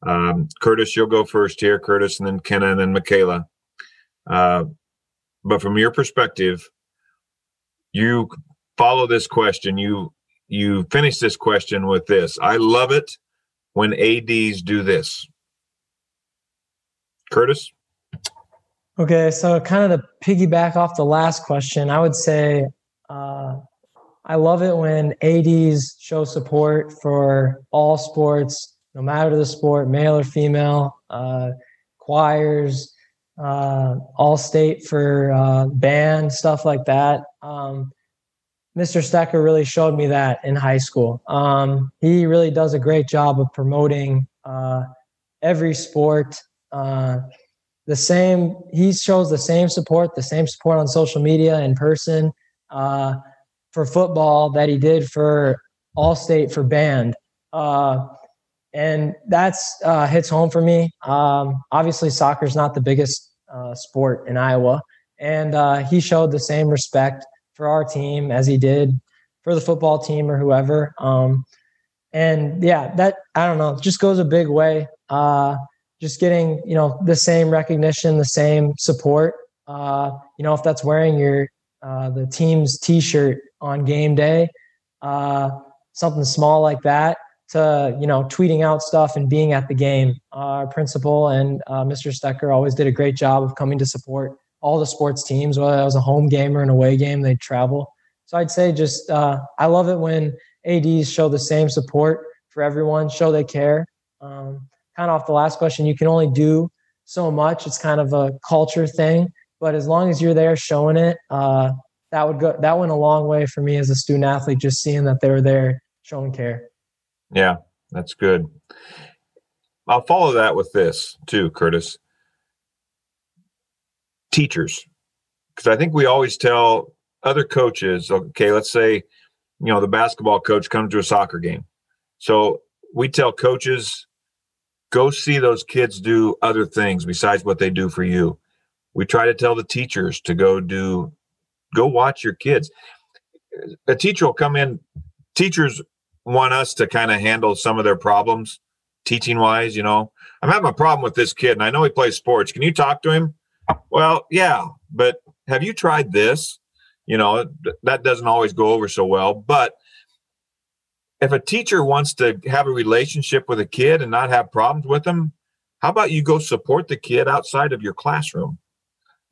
um, Curtis, you'll go first here, Curtis, and then Kenna, and then Michaela. Uh, but from your perspective, you follow this question. You you finish this question with this. I love it when ADs do this. Curtis? Okay, so kind of to piggyback off the last question, I would say uh, I love it when ADs show support for all sports, no matter the sport, male or female, uh, choirs, uh, all state for uh, band, stuff like that. Um, Mr. Stecker really showed me that in high school. Um, he really does a great job of promoting uh, every sport. Uh, the same, he shows the same support, the same support on social media in person uh, for football that he did for all state for band. Uh, and that's uh, hits home for me. Um, obviously, soccer is not the biggest uh, sport in Iowa, and uh, he showed the same respect for our team as he did for the football team or whoever. Um, and yeah, that I don't know, just goes a big way. Just getting you know the same recognition, the same support. Uh, you know, if that's wearing your uh, the team's T-shirt on game day, uh, something small like that, to you know tweeting out stuff and being at the game. Our principal and uh, Mr. Stecker always did a great job of coming to support all the sports teams, whether it was a home game or an away game, they'd travel. So I'd say just uh, I love it when ADs show the same support for everyone, show they care. Um, kind of off the last question, you can only do so much. It's kind of a culture thing, but as long as you're there showing it, uh, that would go. That went a long way for me as a student athlete, just seeing that they were there showing care. Yeah, that's good. I'll follow that with this too, Curtis. Teachers, because I think we always tell other coaches, okay, let's say, you know, the basketball coach comes to a soccer game. So we tell coaches, go see those kids do other things besides what they do for you. We try to tell the teachers to go do, go watch your kids. A teacher will come in, teachers want us to kind of handle some of their problems teaching wise, you know. I'm having a problem with this kid and I know he plays sports. Can you talk to him? Well, yeah, but have you tried this? You know, that doesn't always go over so well, but if a teacher wants to have a relationship with a kid and not have problems with them, how about you go support the kid outside of your classroom?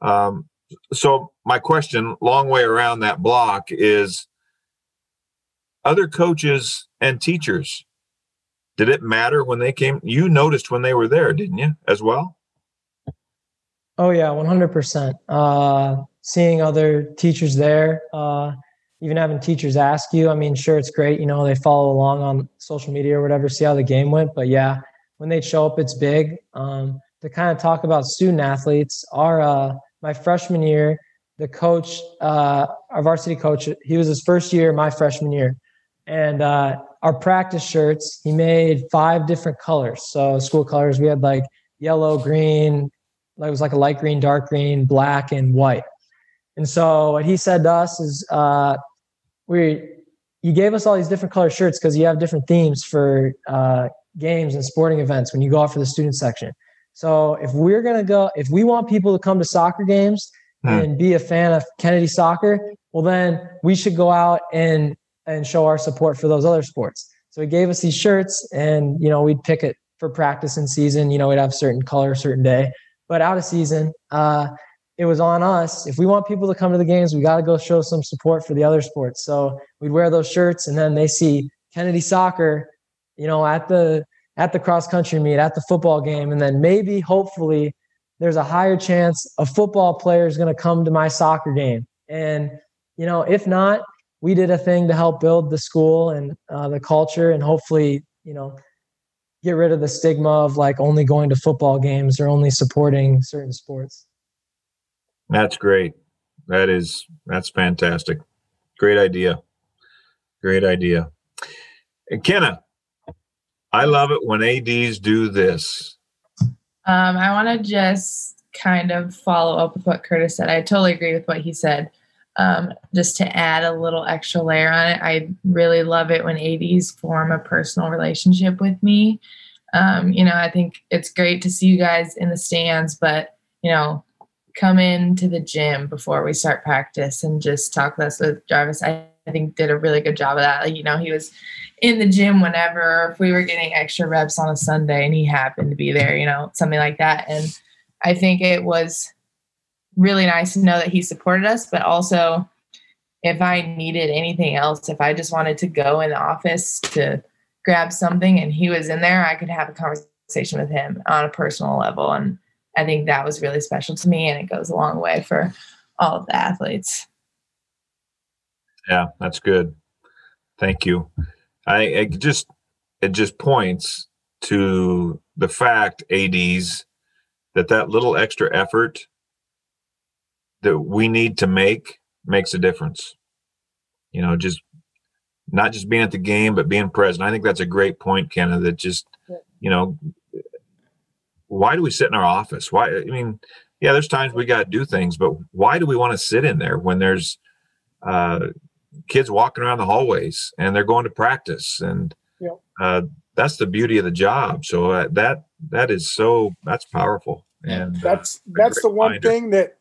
Um, so my question, long way around that block, is other coaches and teachers. Did it matter when they came? You noticed when they were there, didn't you, as well? Oh yeah, one hundred percent. Uh, seeing other teachers there, uh, even having teachers ask you. I mean, sure, it's great. You know, they follow along on social media or whatever, see how the game went. But yeah, when they show up, it's big. Um, to kind of talk about student athletes, our uh, my freshman year, the coach, uh, our varsity coach, he was his first year, my freshman year, and uh, our practice shirts, he made five different colors. So school colors, we had like yellow, green, it was like a light green, dark green, black, and white. And so what he said to us is, uh, we, you gave us all these different color shirts because you have different themes for uh, games and sporting events when you go out for the student section. So if we're gonna go, if we want people to come to soccer games hmm. and be a fan of Kennedy soccer, well then we should go out and and show our support for those other sports. So he gave us these shirts, and you know we'd pick it for practice in season. You know we'd have certain color, certain day, but out of season, uh, it was on us. If we want people to come to the games, we got to go show some support for the other sports. So we'd wear those shirts, and then they see Kennedy soccer, you know, at the at the cross country meet, at the football game, and then maybe, hopefully, there's a higher chance a football player is going to come to my soccer game. And you know, if not, we did a thing to help build the school and uh, the culture and hopefully you know get rid of the stigma of like only going to football games or only supporting certain sports that's great. That is that's fantastic. Great idea. Great idea. And kenna i love it when ADs do this. Um, i want to just kind of follow up with what curtis said. I totally agree with what he said. Um, just to add a little extra layer on it. I really love it when ADs form a personal relationship with me. Um, you know, I think it's great to see you guys in the stands, but you know, come into the gym before we start practice and just talk with us with Jarvis. I think did a really good job of that. Like, you know, he was in the gym whenever if we were getting extra reps on a Sunday and he happened to be there, you know, something like that. And I think it was really nice to know that he supported us, but also if I needed anything else, if I just wanted to go in the office to grab something and he was in there, I could have a conversation with him on a personal level. And I think that was really special to me and it goes a long way for all of the athletes. Yeah, that's good. Thank you. I it just it just points to the fact ADs that that little extra effort that we need to make makes a difference. You know, just not just being at the game, but being present. I think that's a great point, Kenna, that just, you know, why do we sit in our office? Why, I mean, yeah, there's times we got to do things, but why do we want to sit in there when there's uh, kids walking around the hallways and they're going to practice and Yep. uh, that's the beauty of the job. So uh, that that is so that's powerful. And uh, that's that's the one reminder. thing that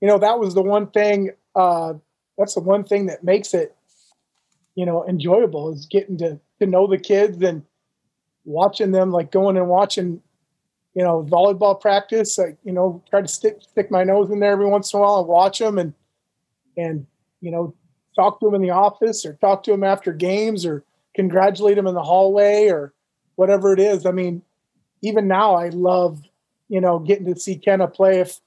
you know that was the one thing uh that's the one thing that makes it you know enjoyable is getting to to know the kids and watching them like going and watching you know volleyball practice like you know try to stick stick my nose in there every once in a while and watch them and and you know talk to them in the office or talk to them after games or congratulate them in the hallway or whatever it is i mean even now i love you know, getting to see Kenna play. If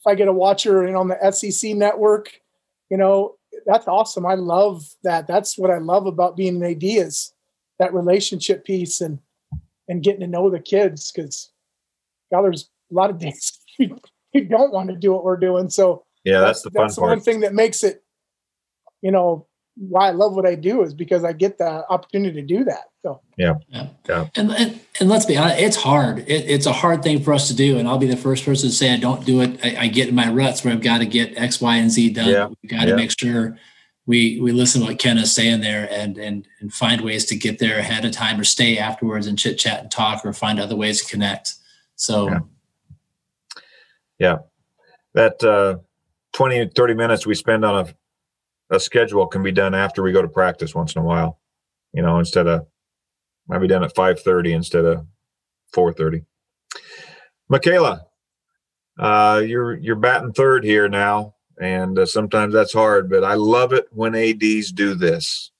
if I get to watch her know, on the SEC network, you know, that's awesome. I love that. That's what I love about being an AD is that relationship piece and and getting to know the kids because God, there's a lot of days [laughs] you, you don't want to do what we're doing. So yeah, that's the fun part. that's the one thing that makes it, you know, why I love what I do is because I get the opportunity to do that. So yeah, And, and and let's be honest, it's hard. It, it's a hard thing for us to do, and I'll be the first person to say I don't do it. I, I get in my ruts where I've got to get X, Y, and Z done. Yeah, We've got to make sure we we listen to what Ken is saying there, and and and find ways to get there ahead of time, or stay afterwards and chit chat and talk, or find other ways to connect. So Yeah. that uh, 20 30 minutes we spend on a, a schedule can be done after we go to practice once in a while you know instead of might be done at 5.30 instead of 4.30 michaela uh, you're you're batting third here now and uh, sometimes that's hard but i love it when ADs do this.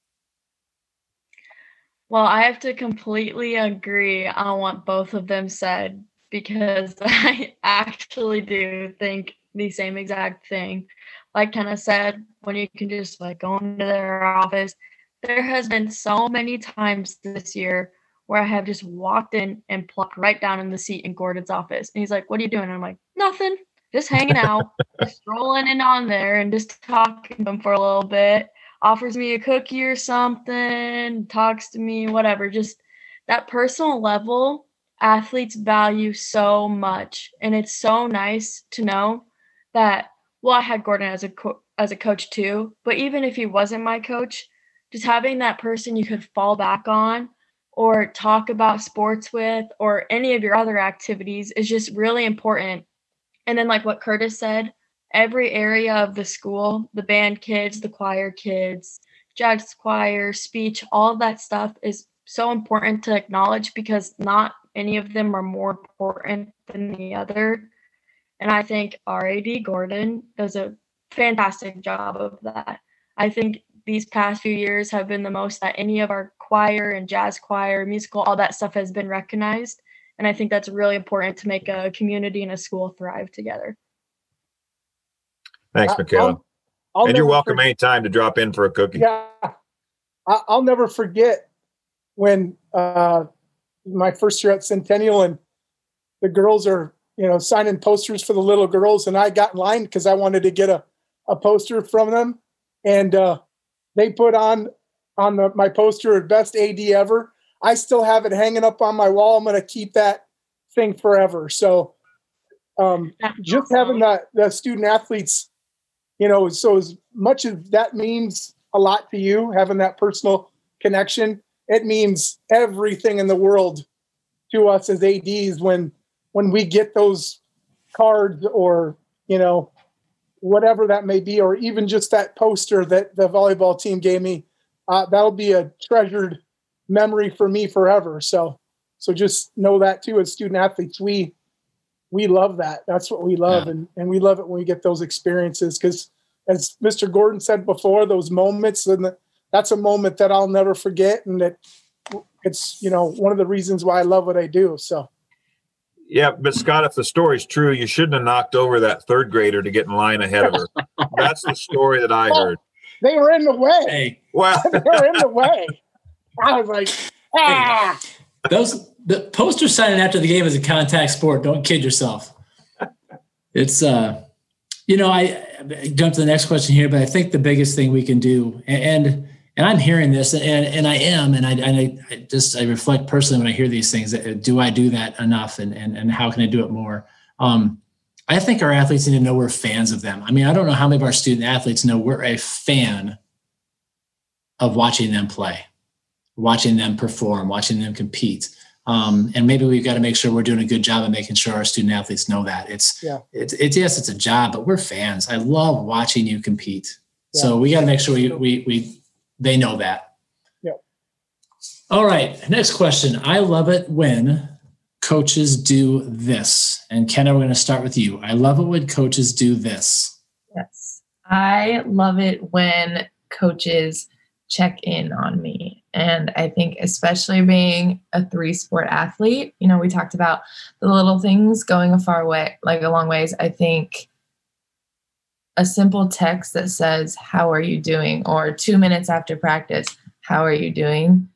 Well, I have to completely agree on what both of them said because [laughs] I actually do think the same exact thing. Like Kenna said, when you can just like go into their office, there has been so many times this year where I have just walked in and plopped right down in the seat in Gordon's office. And he's like, What are you doing? And I'm like, Nothing, just hanging out, [laughs] just strolling in on there and just talking to him for a little bit offers me a cookie or something, talks to me, whatever. Just that personal level, athletes value so much, and it's so nice to know that. Well, I had Gordon as a co- as a coach too, but even if he wasn't my coach, just having that person you could fall back on or talk about sports with or any of your other activities is just really important. And then like what Curtis said, every area of the school the band kids the choir kids jazz choir speech all of that stuff is so important to acknowledge because not any of them are more important than the other. And i think rad gordon does a fantastic job of that. I think these past few years have been the most that any of our choir and jazz choir musical all that stuff has been recognized. And i think that's really important to make a community and a school thrive together. Thanks I- michaela. I'll- I'll and you're welcome forget- anytime to drop in for a cookie. Yeah, I, I'll never forget when uh, my first year at Centennial and the girls are you know signing posters for the little girls, and I got in line because I wanted to get a, a poster from them, and uh, they put on on the, my poster best AD ever. I still have it hanging up on my wall. I'm going to keep that thing forever. So um, just having the, the student athletes, you know, so as much as that means a lot to you, having that personal connection, it means everything in the world to us as ADs when when we get those cards or you know whatever that may be, or even just that poster that the volleyball team gave me. Uh, that'll be a treasured memory for me forever. So so just know that too as student athletes, we we love that. That's what we love, Yeah. and and we love it when we get those experiences because, as Mr. Gordon said before, those moments and the, that's a moment that I'll never forget, and that it's you know one of the reasons why I love what I do. So Yeah, but Scott, if the story's true, you shouldn't have knocked over that third grader to get in line ahead of her. That's the story that I heard. they were in the way. hey, Well, [laughs] they were in the way. I was like, ah. those the poster signing after the game is a contact sport. Don't kid yourself. It's uh, you know, I, I jump to the next question here, but I think the biggest thing we can do, and and, and I'm hearing this, and and I am, and I, and I, just I reflect personally when I hear these things. uh, Do I do that enough, and and and how can I do it more? Um, I think our athletes need to know we're fans of them. I mean, I don't know how many of our student athletes know we're a fan of watching them play, watching them perform, watching them compete. Um, and maybe we've got to make sure we're doing a good job of making sure our student athletes know that it's yeah. it's, it's yes it's a job but we're fans i love watching you compete yeah. so we got to make sure we, we we they know that Yep. all right next question i love it when coaches do this and kenna we're going to start with you i love it when coaches do this yes i love it when coaches check in on me. And I think, especially being a three sport athlete, you know, we talked about the little things going a far way, like a long ways. I think a simple text that says, How are you doing? or two minutes after practice, How are you doing?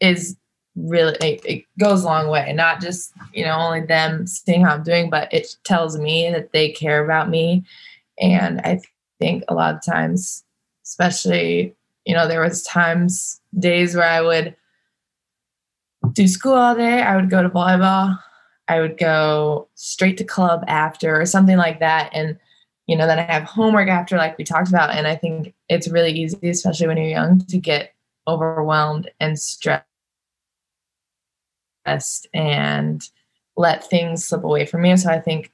is really, it, it goes a long way. Not just, you know, only them seeing how I'm doing, but it tells me that they care about me. And I think a lot of times, especially you know there was times days where i would do school all day i would go to volleyball i would go straight to club after or something like that and you know then i have homework after like we talked about and i think it's really easy especially when you're young to get overwhelmed and stressed and let things slip away from you. So i think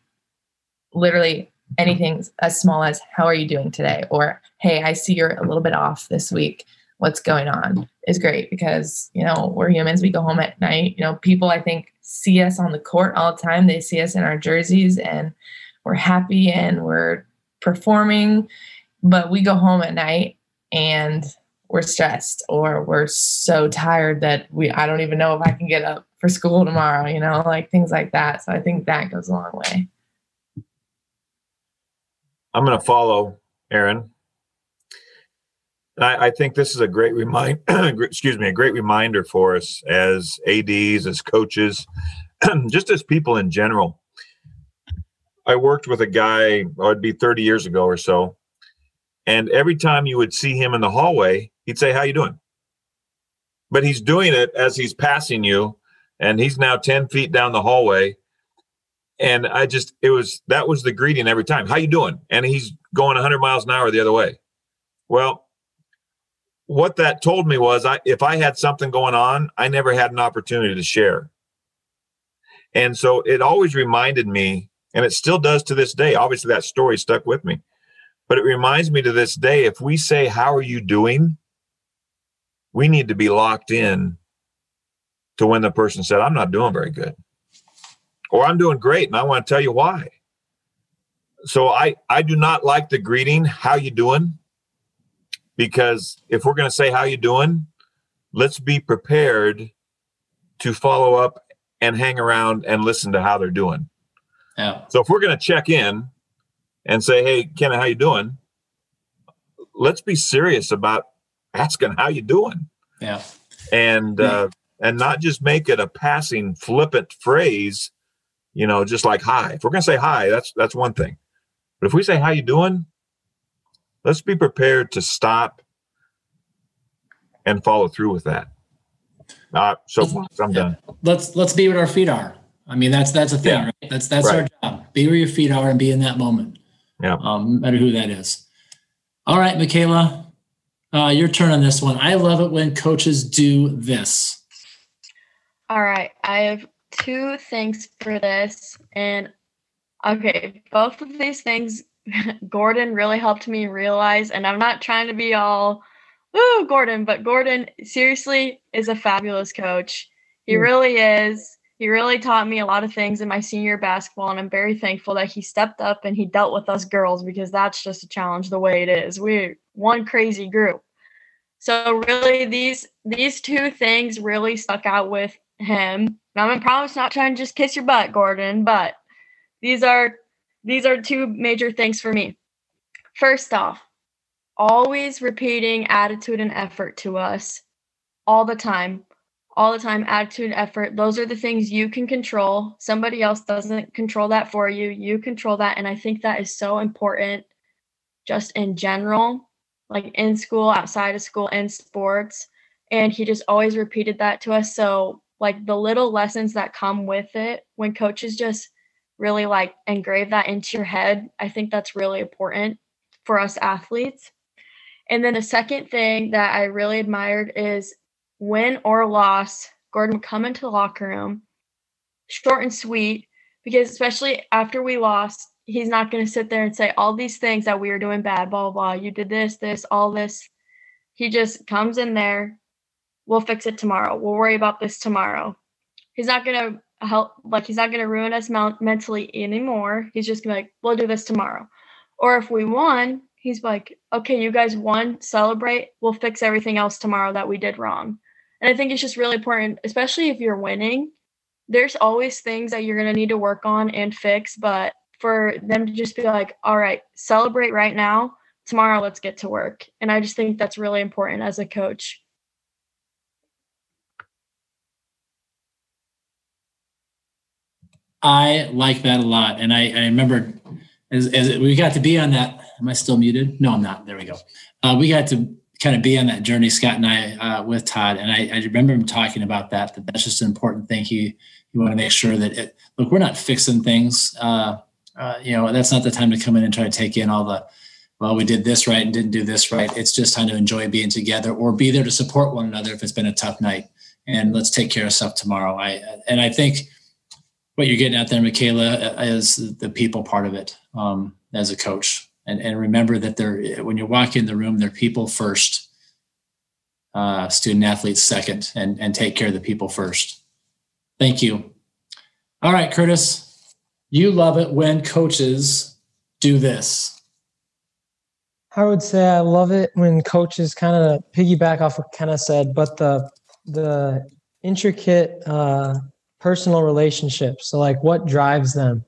literally anything as small as how are you doing today? or hey i see you're a little bit off this week. What's going on? is great because you know we're humans. We go home at night. You know people i think see us on the court all the time. They see us in our jerseys and we're happy and we're performing but we go home at night and we're stressed or we're so tired that we i don't even know if i can get up for school tomorrow you know like things like that so i think that goes a long way I'm going to follow Aaron. I, I, think this is a great remind. [clears throat] excuse me, a great reminder for us as ADs, as coaches, [clears throat] just as people in general. I worked with a guy. Oh, it'd be 30 years ago or so, and every time you would see him in the hallway, he'd say, "How you doing?" But he's doing it as he's passing you, and he's now 10 feet down the hallway and I just it was that was the greeting every time. How you doing? And he's going 100 miles an hour the other way. Well, what that told me was I if I had something going on, I never had an opportunity to share. And so it always reminded me, and it still does to this day. Obviously, that story stuck with me, but it reminds me to this day if we say, How are you doing? we need to be locked in to when the person said, I'm not doing very good or I'm doing great and I want to tell you why. So I I do not like the greeting how you doing because if we're going to say how you doing, let's be prepared to follow up and hang around and listen to how they're doing. Yeah. So if we're going to check in and say, "Hey, Ken, how you doing?" Let's be serious about asking how you doing. Yeah. And uh, and not just make it a passing flippant phrase you know, just like hi. If we're gonna say hi, that's that's one thing. But if we say how you doing, let's be prepared to stop and follow through with that. Uh, so I'm done. Let's let's be where our feet are. I mean, that's that's a thing, yeah. right? That's that's right. our job. Be where your feet are and be in that moment. Yeah. Um, no matter who that is. All right, Michaela, uh, your turn on this one. I love it when coaches do this. All right, I have two things for this. And okay, both of these things [laughs] Gordon really helped me realize. And I'm not trying to be all, ooh, Gordon, but Gordon seriously is a fabulous coach. He mm. really is. He really taught me a lot of things in my senior basketball, and I'm very thankful that he stepped up and he dealt with us girls because that's just a challenge the way it is. We're one crazy group. So really these these two things really stuck out with him now, I'm promise not trying to just kiss your butt, Gordon, but these are these are two major things for me. First off, always repeating attitude and effort to us all the time. All the time, attitude effort. Those are the things you can control. Somebody else doesn't control that for you. You control that. And I think that is so important just in general, like in school, outside of school, in sports. And he just always repeated that to us. So like the little lessons that come with it when coaches just really like engrave that into your head. I think that's really important for us athletes. And then the second thing that I really admired is win or loss, Gordon would come into the locker room, short and sweet, because especially after we lost, he's not going to sit there and say all these things that we were doing bad, blah, blah, blah. You did this, this, all this. He just comes in there. We'll fix it tomorrow. We'll worry about this tomorrow. He's not going to help, like, he's not going to ruin us mentally anymore. He's just going to be like, we'll do this tomorrow. Or if we won, he's like, okay, you guys won, celebrate. We'll fix everything else tomorrow that we did wrong. And I think it's just really important, especially if you're winning. There's always things that you're going to need to work on and fix, but for them to just be like, all right, celebrate right now. Tomorrow, let's get to work. And I just think that's really important as a coach. I like that a lot. And I, I remember as, as we got to be on that. Am I still muted? No, I'm not. There we go. Uh, we got to kind of be on that journey, Scott and I, uh, with Todd. And I, I, remember him talking about that, that that's just an important thing. He, you want to make sure that it, look, we're not fixing things. Uh, uh, you know, that's not the time to come in and try to take in all the, well, we did this right and didn't do this right. It's just time to enjoy being together or be there to support one another if it's been a tough night. And let's take care of stuff tomorrow. I and I think what you're getting at there, Michaela, is the people part of it um, as a coach. And and remember that they're when you walk in the room, they're people first, uh, student athletes second, and and take care of the people first. Thank you. All right, Curtis, you love it when coaches do this. I would say I love it when coaches kind of piggyback off what Kenna said, but the the intricate uh, personal relationships. So, like, what drives them?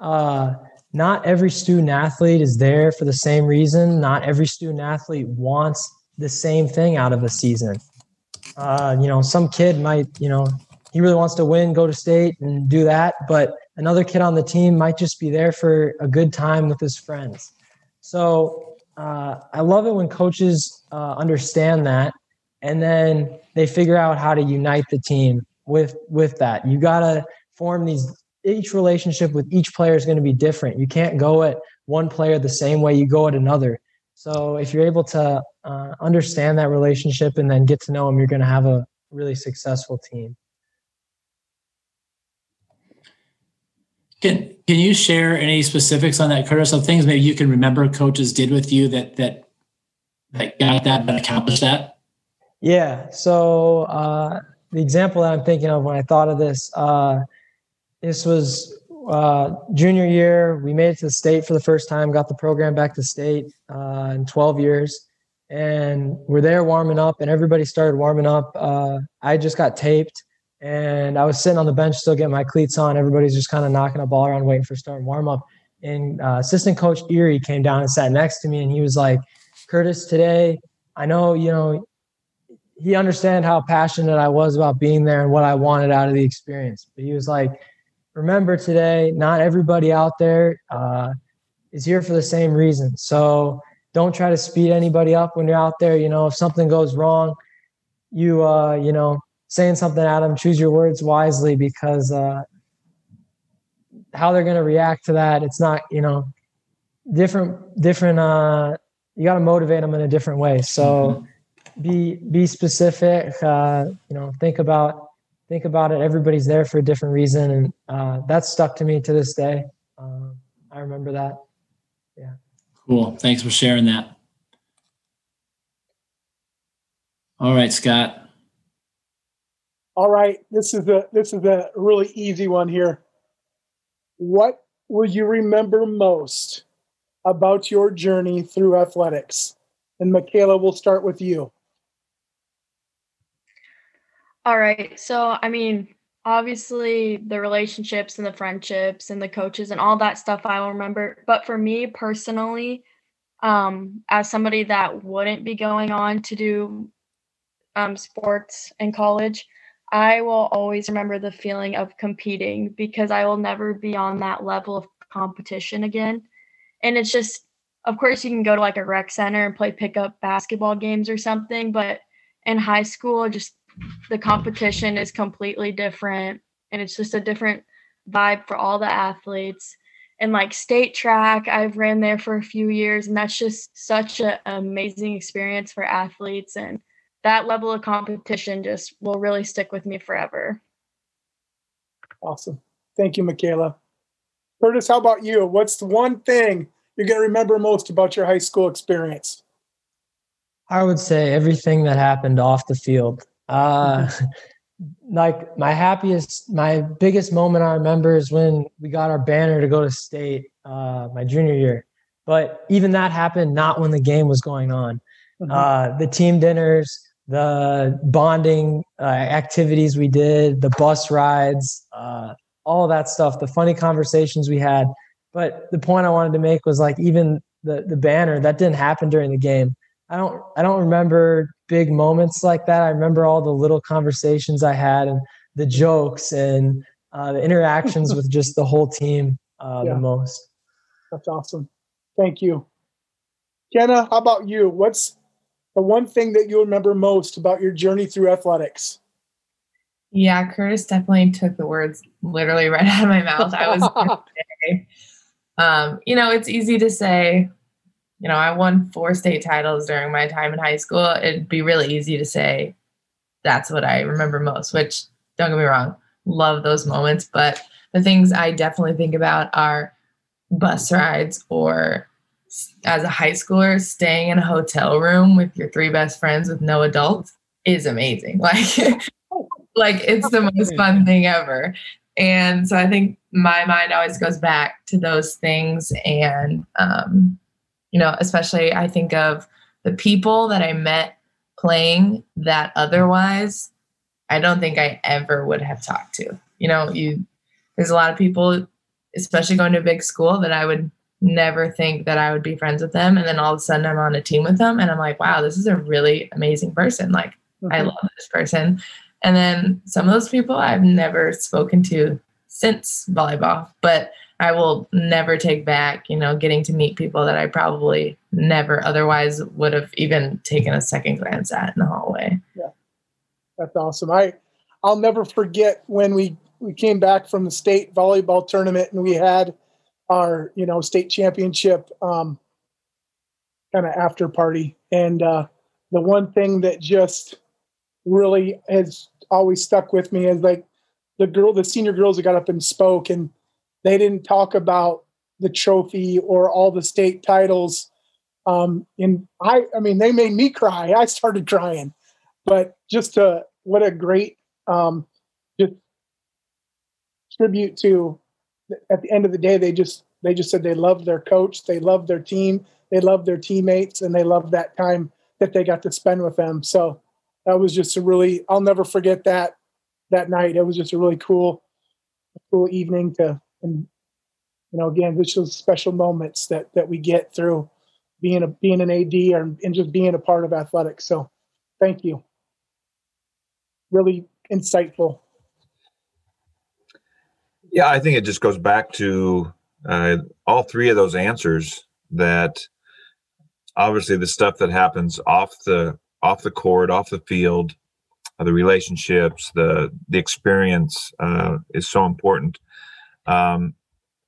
Uh, not every student athlete is there for the same reason. Not every student athlete wants the same thing out of a season. Uh, you know, some kid might, you know, he really wants to win, go to state and do that, but another kid on the team might just be there for a good time with his friends. So uh, I love it when coaches uh, understand that, and then they figure out how to unite the team with with that. You gotta form these. Each relationship with each player is going to be different. You can't go at one player the same way you go at another. So if you're able to uh, understand that relationship and then get to know them, you're going to have a really successful team. Can Can you share any specifics on that, Curtis? Of things maybe you can remember coaches did with you that that that got that that accomplished that? Yeah. So uh, the example that I'm thinking of when I thought of this, uh, this was uh, junior year. We made it to the state for the first time. Got the program back to state uh, in 12 years, and we're there warming up, and everybody started warming up. Uh, I just got taped and I was sitting on the bench, still getting my cleats on. Everybody's just kind of knocking a ball around, waiting for starting warm up. And uh, assistant coach Erie came down and sat next to me, and he was like, "Curtis, today, I know you know." He understand how passionate I was about being there and what I wanted out of the experience. But he was like, "Remember today, not everybody out there uh, is here for the same reason. So don't try to speed anybody up when you're out there. You know, if something goes wrong, you uh, you know saying something at them, choose your words wisely because uh, how they're going to react to that, it's not, you know, different, different, uh, you got to motivate them in a different way. So mm-hmm. be, be specific, uh, you know, think about, think about it. Everybody's there for a different reason. And uh, that's stuck to me to this day. Um, I remember that. Yeah. Cool. Thanks for sharing that. All right, Scott. All right, this is a this is a really easy one here. What will you remember most about your journey through athletics? And Michaela, we'll start with you. All right. So, I mean, obviously the relationships and the friendships and the coaches and all that stuff I will remember. But for me personally, um, as somebody that wouldn't be going on to do um, sports in college, I will always remember the feeling of competing because I will never be on that level of competition again. And it's just, of course, you can go to like a rec center and play pickup basketball games or something, but in high school, just the competition is completely different and it's just a different vibe for all the athletes. And like state track, I've ran there for a few years, and that's just such an amazing experience for athletes. And that level of competition just will really stick with me forever. Awesome. Thank you, Michaela. Curtis, how about you? What's the one thing you're going to remember most about your high school experience? I would say everything that happened off the field. Uh, [laughs] like my happiest, my biggest moment I remember is when we got our banner to go to state uh, my junior year. But even that happened not when the game was going on. Mm-hmm. Uh, the team dinners, the bonding uh, activities we did, the bus rides, uh, all that stuff, the funny conversations we had. But the point I wanted to make was like even the the banner that didn't happen during the game. I don't I don't remember big moments like that. I remember all the little conversations I had and the jokes and uh, the interactions with just the whole team uh, yeah. the most. That's awesome. Thank you. Kenna, how about you? What's the one thing that you remember most about your journey through athletics? Yeah, Curtis definitely took the words literally right [laughs] out of my mouth. I was [laughs] um, you know, it's easy to say, you know, I won four state titles during my time in high school. It'd be really easy to say that's what I remember most, which don't get me wrong, love those moments. But the things I definitely think about are bus rides or as a high schooler, staying in a hotel room with your three best friends with no adults is amazing. [laughs] Like, like it's the most fun thing ever. And so I think my mind always goes back to those things. And, um, you know, especially I think of the people that I met playing that otherwise I don't think I ever would have talked to. You know, you there's a lot of people, especially going to a big school, that I would never think that I would be friends with them. And then all of a sudden I'm on a team with them and I'm like, wow, this is a really amazing person. Like mm-hmm. I love this person. And then some of those people I've never spoken to since volleyball, but I will never take back, you know, getting to meet people that I probably never otherwise would have even taken a second glance at in the hallway. Yeah. That's awesome. I I'll never forget when we we came back from the state volleyball tournament and we had our you know state championship um, kind of after party. And uh, the one thing that just really has always stuck with me is like the girl, the senior girls that got up and spoke, and they didn't talk about the trophy or all the state titles. Um, and I, I mean, they made me cry. I started crying, but just to, what a great um, just tribute to at the end of the day, they just they just said they loved their coach, they loved their team, they loved their teammates, and they loved that time that they got to spend with them. So that was just a really I'll never forget that that night. It was just a really cool cool evening to and you know again just those special moments that that we get through being a being an AD or, and just being a part of athletics. So thank you. Really insightful. Yeah, I think it just goes back to uh, all three of those answers. That obviously the stuff that happens off the off the court, off the field, uh, the relationships, the the experience uh, is so important. Um,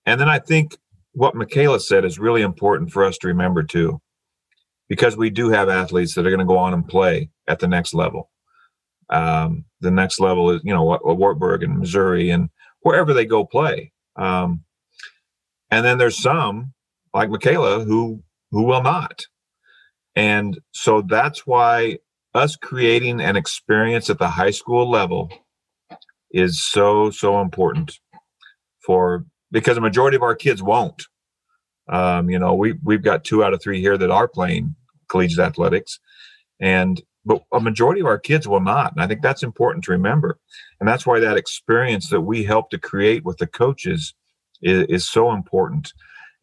and then I think what Michaela said is really important for us to remember too, because we do have athletes that are going to go on and play at the next level. Um, the next level is, you know, Wartburg and Missouri and wherever they go play. Um, and then there's some like Michaela who who will not. And so that's why us creating an experience at the high school level is so so important for because a majority of our kids won't. Um, you know, we we've got two out of three here that are playing collegiate athletics, and but a majority of our kids will not. And I think that's important to remember. And that's why that experience that we help to create with the coaches is, is so important.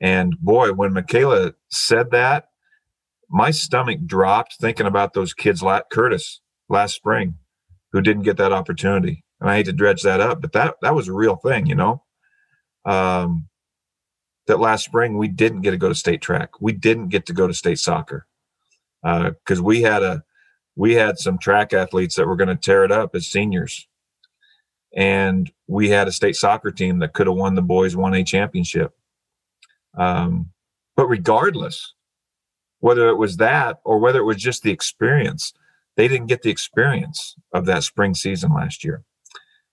And boy, when Michaela said that, my stomach dropped thinking about those kids, Curtis, last spring, who didn't get that opportunity. And I hate to dredge that up, but that that was a real thing, you know. Um, that last spring we didn't get to go to state track. We didn't get to go to state soccer because uh, we had a we had some track athletes that were going to tear it up as seniors. and we had a state soccer team that could have won the boys 1A championship. Um, but regardless, whether it was that or whether it was just the experience, they didn't get the experience of that spring season last year.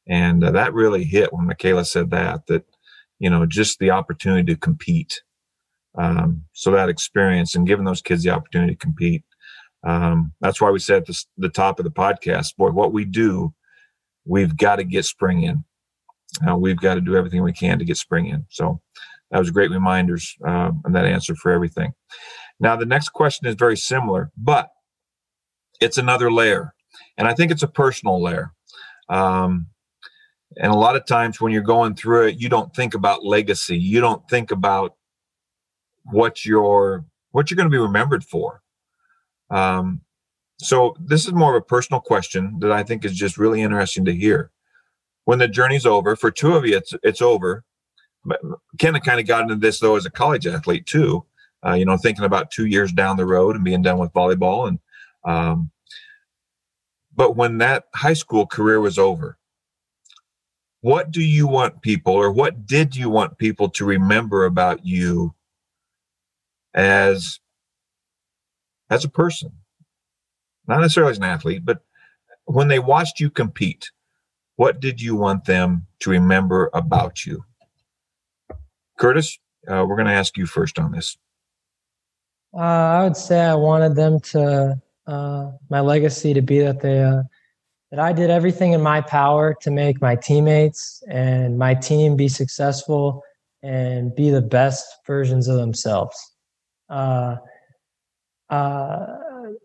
And uh, that really hit when Michaela said that, that, you know, just the opportunity to compete. Um, so that experience and giving those kids the opportunity to compete. Um, that's why we said at the, the top of the podcast, boy, what we do, we've got to get spring in. Uh, we've got to do everything we can to get spring in. So that was great reminders uh, and that answer for everything. Now, the next question is very similar, but it's another layer. And I think it's a personal layer. Um, and a lot of times when you're going through it, you don't think about legacy. You don't think about what you're what you're going to be remembered for. Um, so this is more of a personal question that I think is just really interesting to hear. When the journey's over, for two of you, it's it's over. Kenna kind of got into this though as a college athlete too. Uh, you know, thinking about two years down the road and being done with volleyball, and um, but when that high school career was over, what do you want people, or what did you want people to remember about you as as a person? Not necessarily as an athlete, but when they watched you compete, what did you want them to remember about you? Curtis, uh, we're going to ask you first on this. Uh, I would say I wanted them to uh, my legacy to be that they uh, that I did everything in my power to make my teammates and my team be successful and be the best versions of themselves. Uh, uh,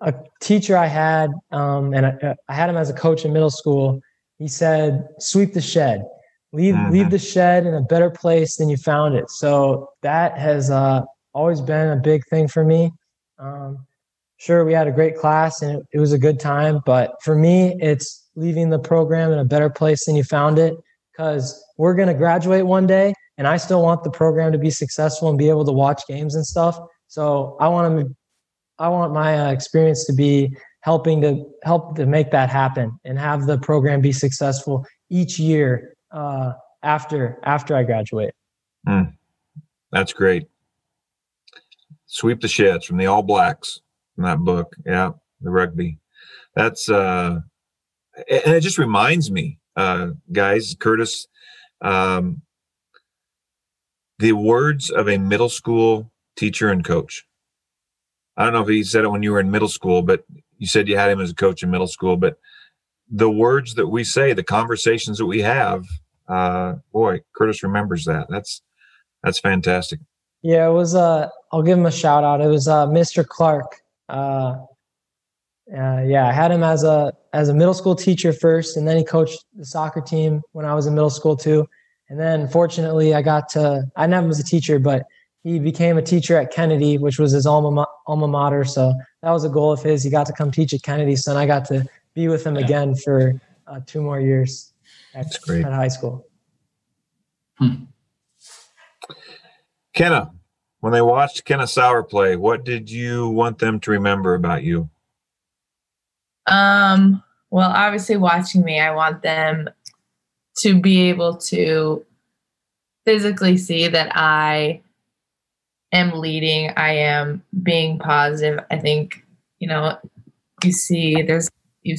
a teacher I had, um, and I, I, had him as a coach in middle school. He said, "Sweep the shed, leave mm-hmm. leave the shed in a better place than you found it." So that has uh, always been a big thing for me. Um, sure, we had a great class and it, it was a good time, but for me, it's leaving the program in a better place than you found it because we're going to graduate one day, and I still want the program to be successful and be able to watch games and stuff. So I want to I want my uh, experience to be helping to help to make that happen and have the program be successful each year uh, after after I graduate. Mm, that's great. Sweep the sheds from the All Blacks that book. Yeah, the rugby. That's uh, and it just reminds me, uh, guys, Curtis, um, the words of a middle school teacher and coach. I don't know if he said it when you were in middle school, but you said you had him as a coach in middle school. But the words that we say, the conversations that we have, uh, boy, Curtis remembers that. That's that's fantastic. Yeah, it was. Uh, I'll give him a shout out. It was uh, Mr. Clark. Uh, uh, yeah, I had him as a as a middle school teacher first, and then he coached the soccer team when I was in middle school too. And then, fortunately, I got to. I never was a teacher, but he became a teacher at Kennedy, which was his alma alma mater. So that was a goal of his. He got to come teach at Kennedy, so I got to be with him yeah. again for uh, two more years at, That's great. at high school. Hmm. Kenna, when they watched Kenna Sauer play, what did you want them to remember about you? Um, well, obviously, watching me, I want them to be able to physically see that I am leading, I am being positive. I think, you know, you see there's you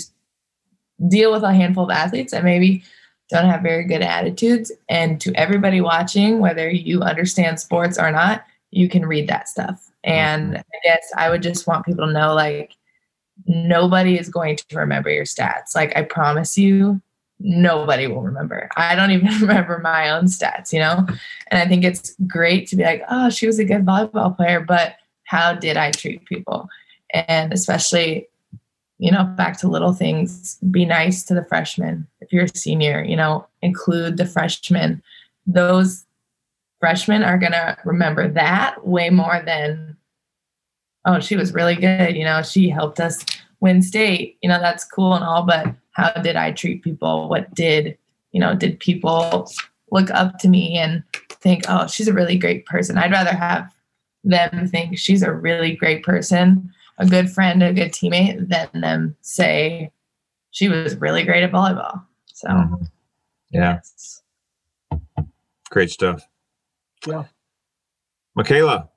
deal with a handful of athletes that maybe don't have very good attitudes and to everybody watching whether you understand sports or not you can read that stuff and mm-hmm. i guess i would just want people to know like nobody is going to remember your stats like i promise you nobody will remember. I don't even [laughs] remember my own stats, you know? And I think it's great to be like, oh, she was a good volleyball player, but how did I treat people? And especially, you know, back to little things, be nice to the freshmen. If you're a senior, you know, include the freshmen. Those freshmen are going to remember that way more than, oh, she was really good. You know, she helped us win state. You know, that's cool and all, but how did I treat people? What did, you know, did people look up to me and think, oh, she's a really great person? I'd rather have them think she's a really great person, a good friend, a good teammate, than them say she was really great at volleyball. So, mm-hmm. Yeah. Great stuff. Yeah. Michaela,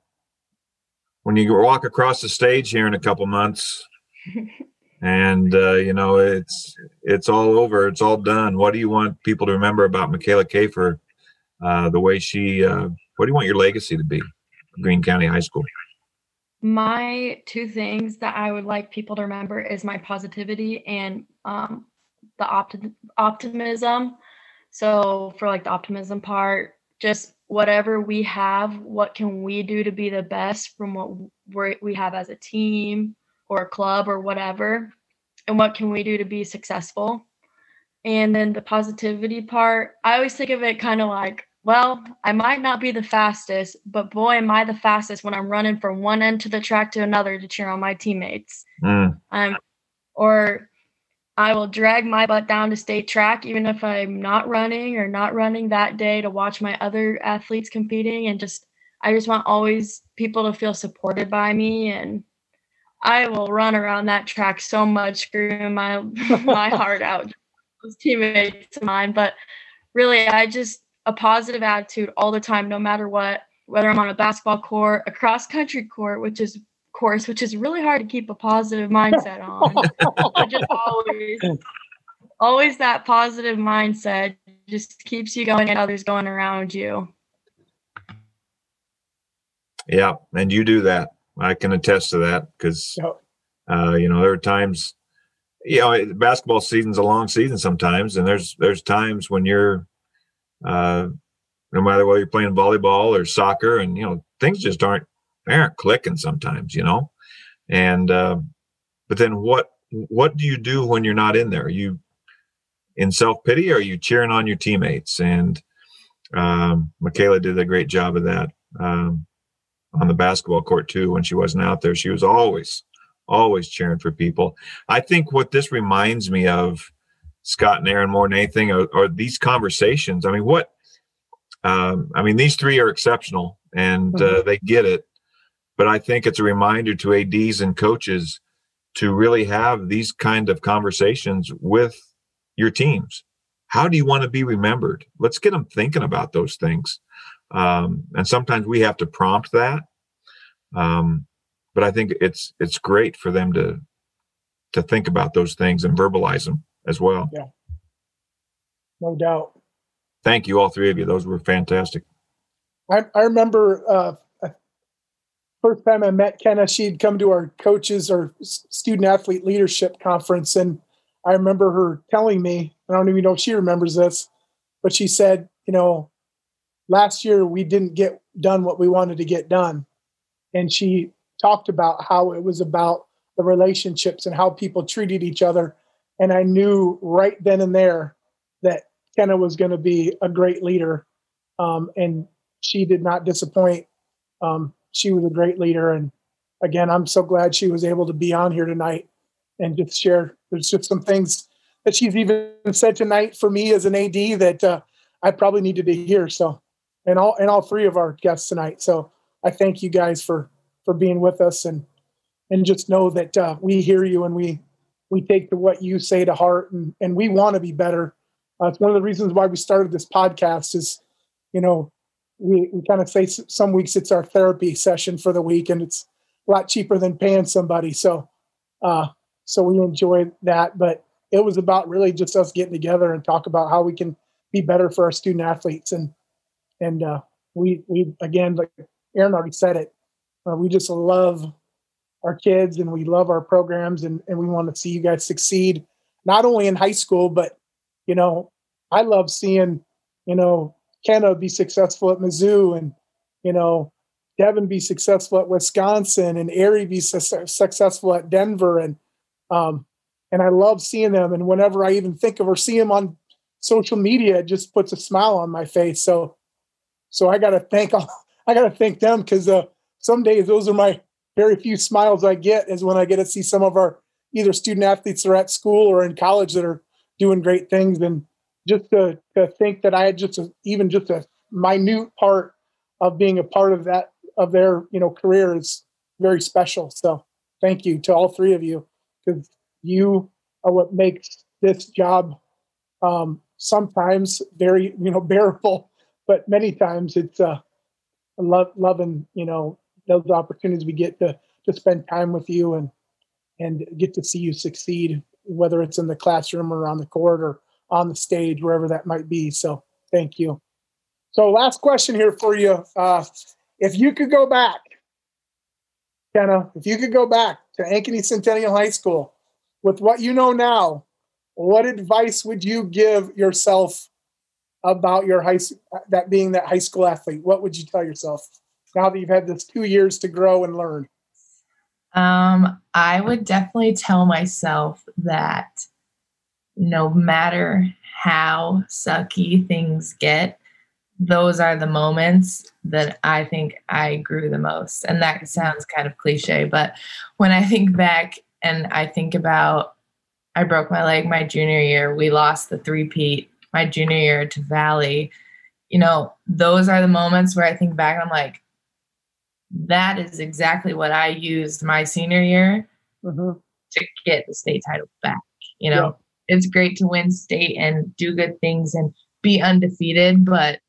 when you walk across the stage here in a couple months [laughs] and uh, you know it's it's all over it's all done what do you want people to remember about michaela Kafer, uh, the way she uh, what do you want your legacy to be greene county high school my two things that i would like people to remember is my positivity and um, the opti- optimism so for like the optimism part just whatever we have what can we do to be the best from what we we have as a team or a club or whatever? And what can we do to be successful? And then the positivity part i always think of it kind of like well i might not be the fastest but boy am i the fastest when i'm running from one end to the track to another to cheer on my teammates. Mm. um, or i will drag my butt down to state track even if i'm not running or not running that day to watch my other athletes competing and just i just want always people to feel supported by me and I will run around that track so much, screwing my [laughs] my heart out. Those teammates of mine, but really, I just a positive attitude all the time, no matter what. Whether I'm on a basketball court, a cross country court, which is course, which is really hard to keep a positive mindset on. [laughs] but just always, always that positive mindset just keeps you going and others going around you. Yeah, and you do that. I can attest to that because, yep. uh, you know, there are times, you know, basketball season's a long season sometimes, and there's there's times when you're, uh, no matter whether you're playing volleyball or soccer, and you know, things just aren't they aren't clicking sometimes, you know, and uh, but then what what do you do when you're not in there? Are you in self pity, or are you cheering on your teammates? And um, Michaela did a great job of that. Um, on the basketball court too when she wasn't out there. She was always, always cheering for people. I think what this reminds me of, Scott and Aaron, more than anything, are, are these conversations. I mean, what? Um, I mean, these three are exceptional and uh, mm-hmm. they get it. But I think it's a reminder to ADs and coaches to really have these kind of conversations with your teams. How do you want to be remembered? Let's get them thinking about those things. Um, and sometimes we have to prompt that. Um, but I think it's it's great for them to to think about those things and verbalize them as well. Yeah, no doubt. Thank you, all three of you. Those were fantastic. I, I remember uh, first time I met Kenna, she'd come to our coaches or student athlete leadership conference, and I remember her telling me, I don't even know if she remembers this, but she said, you know, last year we didn't get done what we wanted to get done. And she talked about how it was about the relationships and how people treated each other. And I knew right then and there that Kenna was going to be a great leader. Um, and she did not disappoint. Um, she was a great leader. And again, I'm so glad she was able to be on here tonight and just share. There's just some things that she's even said tonight for me as an AD that uh, I probably needed to hear. So and all and all three of our guests tonight. So I thank you guys for for being with us and and just know that uh, we hear you and we we take the, what you say to heart and and we want to be better. Uh, it's one of the reasons why we started this podcast. Is you know we we kind of say some weeks it's our therapy session for the week and it's a lot cheaper than paying somebody. So uh, so we enjoy that, but it was about really just us getting together and talk about how we can be better for our student athletes and and uh, we we again like Aaron already said it. Uh, we just love our kids and we love our programs and, and we want to see you guys succeed not only in high school but you know I love seeing you know Kenna be successful at Mizzou and you know Devin be successful at Wisconsin and Ari be su- successful at Denver. And um and I love seeing them. And whenever I even think of or see them on social media it just puts a smile on my face. So so I got to thank all, [laughs] I got to thank them because uh, some days those are my very few smiles I get is when I get to see some of our either student athletes that are at school or in college that are doing great things. And just to, to think that I had just a, even just a minute part of being a part of that of their you know career is very special. So thank you to all three of you because you are what makes this job um, sometimes very you know [laughs] bearable, but many times it's uh, love loving you know those opportunities we get to to spend time with you and and get to see you succeed, whether it's in the classroom or on the court or on the stage, wherever that might be. So thank you. So last question here for you. Uh, if you could go back, Kenna, if you could go back to Ankeny Centennial High School with what you know now, what advice would you give yourself about your high that being that high school athlete? What would you tell yourself now that you've had this two years to grow and learn? Um, I would definitely tell myself that no matter how sucky things get, those are the moments that I think I grew the most. And that sounds kind of cliche, but when I think back and I think about I broke my leg my junior year, we lost the three-peat my junior year to Valley, you know, those are the moments where I think back and I'm like, that is exactly what I used my senior year mm-hmm. to get the state title back. You know, yeah. It's great to win state and do good things and be undefeated, but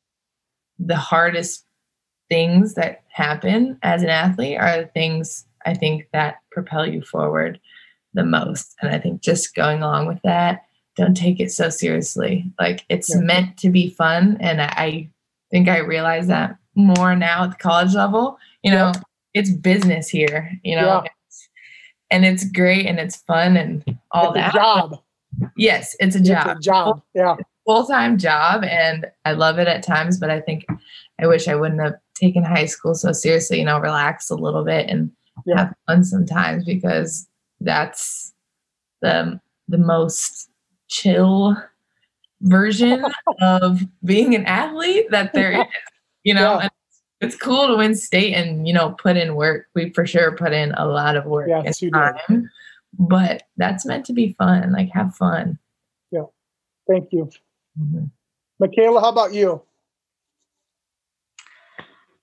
the hardest things that happen as an athlete are the things I think that propel you forward the most. And I think just going along with that, don't take it so seriously. Like it's yeah. meant to be fun. And I think I realize that more now at the college level. You know, yeah. it's business here, you know, yeah. and it's great and it's fun and all it's that. job. Yes, it's a job. It's a job. Yeah full-time job and I love it at times, but I think I wish I wouldn't have taken high school so seriously, you know, relax a little bit and yeah. have fun sometimes because that's the the most chill version [laughs] of being an athlete that there [laughs] is. You know, yeah. it's cool to win state and you know put in work. We for sure put in a lot of work yes, and time, but that's meant to be fun. Like have fun. Yeah, thank you. Mm-hmm. Michaela, how about you?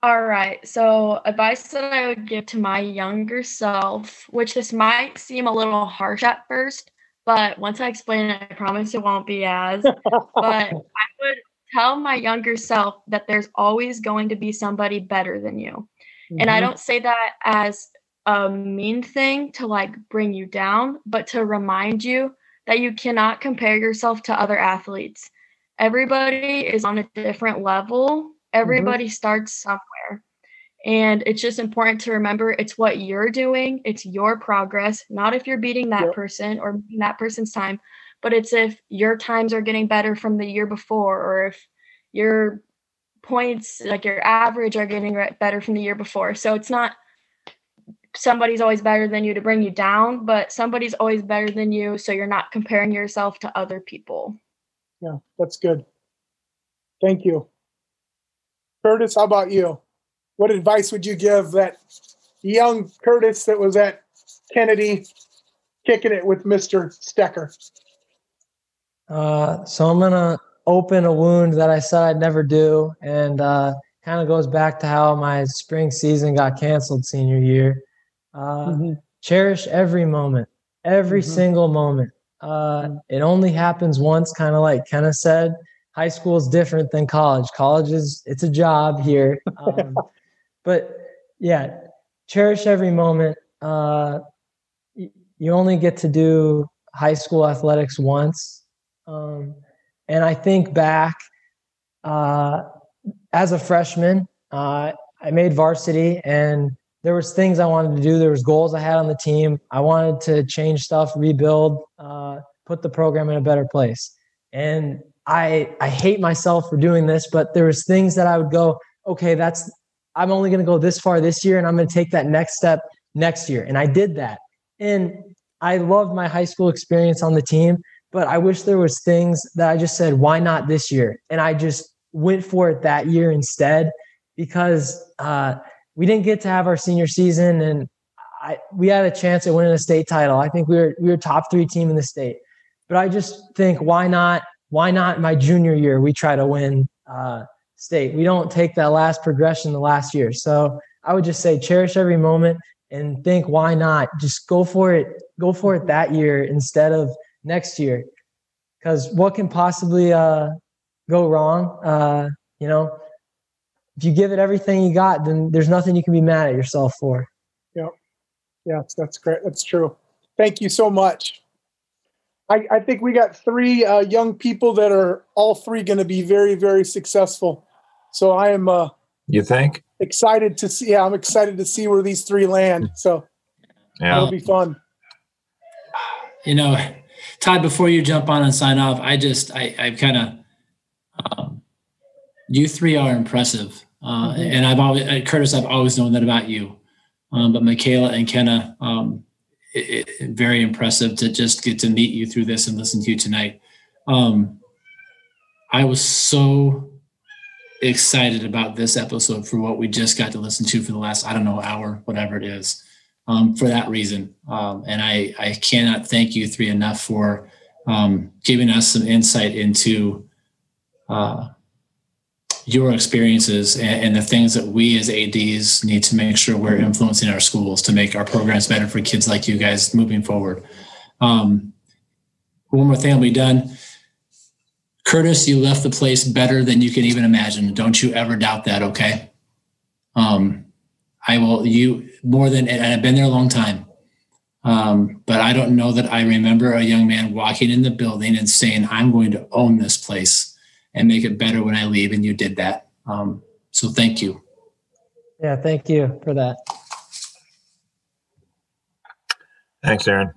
All right. So, advice that I would give to my younger self, which this might seem a little harsh at first, but once I explain it, I promise it won't be as. [laughs] but I would tell my younger self that there's always going to be somebody better than you. Mm-hmm. And I mm-hmm. don't say that as a mean thing to like bring you down, but to remind you that you cannot compare yourself to other athletes everybody is on a different level. Everybody mm-hmm. starts somewhere. And it's just important to remember it's what you're doing, it's your progress, not if you're beating that yep. person or that person's time, but it's if your times are getting better from the year before or if your points, like your average, are getting better from the year before. So it's not somebody's always better than you to bring you down, but somebody's always better than you. So you're not comparing yourself to other people yeah, that's good. Thank you. Curtis, how about you? What advice would you give that young Curtis that was at Kennedy kicking it with Mr. Stecker? Uh, so I'm going to open a wound that I said I'd never do. And uh, kind of goes back to how my spring season got canceled senior year. Uh, mm-hmm. Cherish every moment, every mm-hmm. single moment. Uh, it only happens once, kind of like Kenna said. High school is different than college. College is it's a job here, um, [laughs] but yeah, cherish every moment. Uh, you only get to do high school athletics once, um, and I think back uh, as a freshman, uh, I made varsity and there was things I wanted to do. There was goals I had on the team. I wanted to change stuff, rebuild, uh, put the program in a better place. And I I hate myself for doing this, but there was things that I would go, okay, that's I'm only going to go this far this year, and I'm going to take that next step next year. And I did that. And I loved my high school experience on the team, but I wish there was things that I just said, why not this year? And I just went for it that year instead because uh, we didn't get to have our senior season, and I, we had a chance at winning a state title. I think we were we were top three team in the state. But I just think why not why not my junior year we try to win uh, state. We don't take that last progression the last year. So I would just say cherish every moment and think why not just go for it go for it that year instead of next year because what can possibly uh, go wrong? Uh, you know, if you give it everything you got, then there's nothing you can be mad at yourself for. Yeah, yes, that's great. That's true. Thank you so much. I, I think we got three uh, young people that are all three going to be very, very successful. So I am uh, You think? excited to see. Yeah, I'm excited to see where these three land. So Yeah. it'll be fun. you know, Todd, before you jump on and sign off, I just, I, I kind of, um, you three are impressive. Uh, and I've always, uh, Curtis, I've always known that about you. Um, but Michaela and Kenna, um, it, it, very impressive to just get to meet you through this and listen to you tonight. Um, I was so excited about this episode for what we just got to listen to for the last, I don't know, hour, whatever it is um, for that reason. Um, and I, I cannot thank you three enough for um, giving us some insight into uh, your experiences and, and the things that we as ADs need to make sure we're influencing our schools to make our programs better for kids like you guys moving forward. Um, one more thing i'll be done. Curtis, you left the place better than you can even imagine. Don't you ever doubt that, okay? Um, I will, you more than, and I've been there a long time. Um, but I don't know that I remember a young man walking in the building and saying, I'm going to own this place and make it better when I leave. And you did that. Um, so thank you. Yeah, thank you for that. Thanks, Aaron.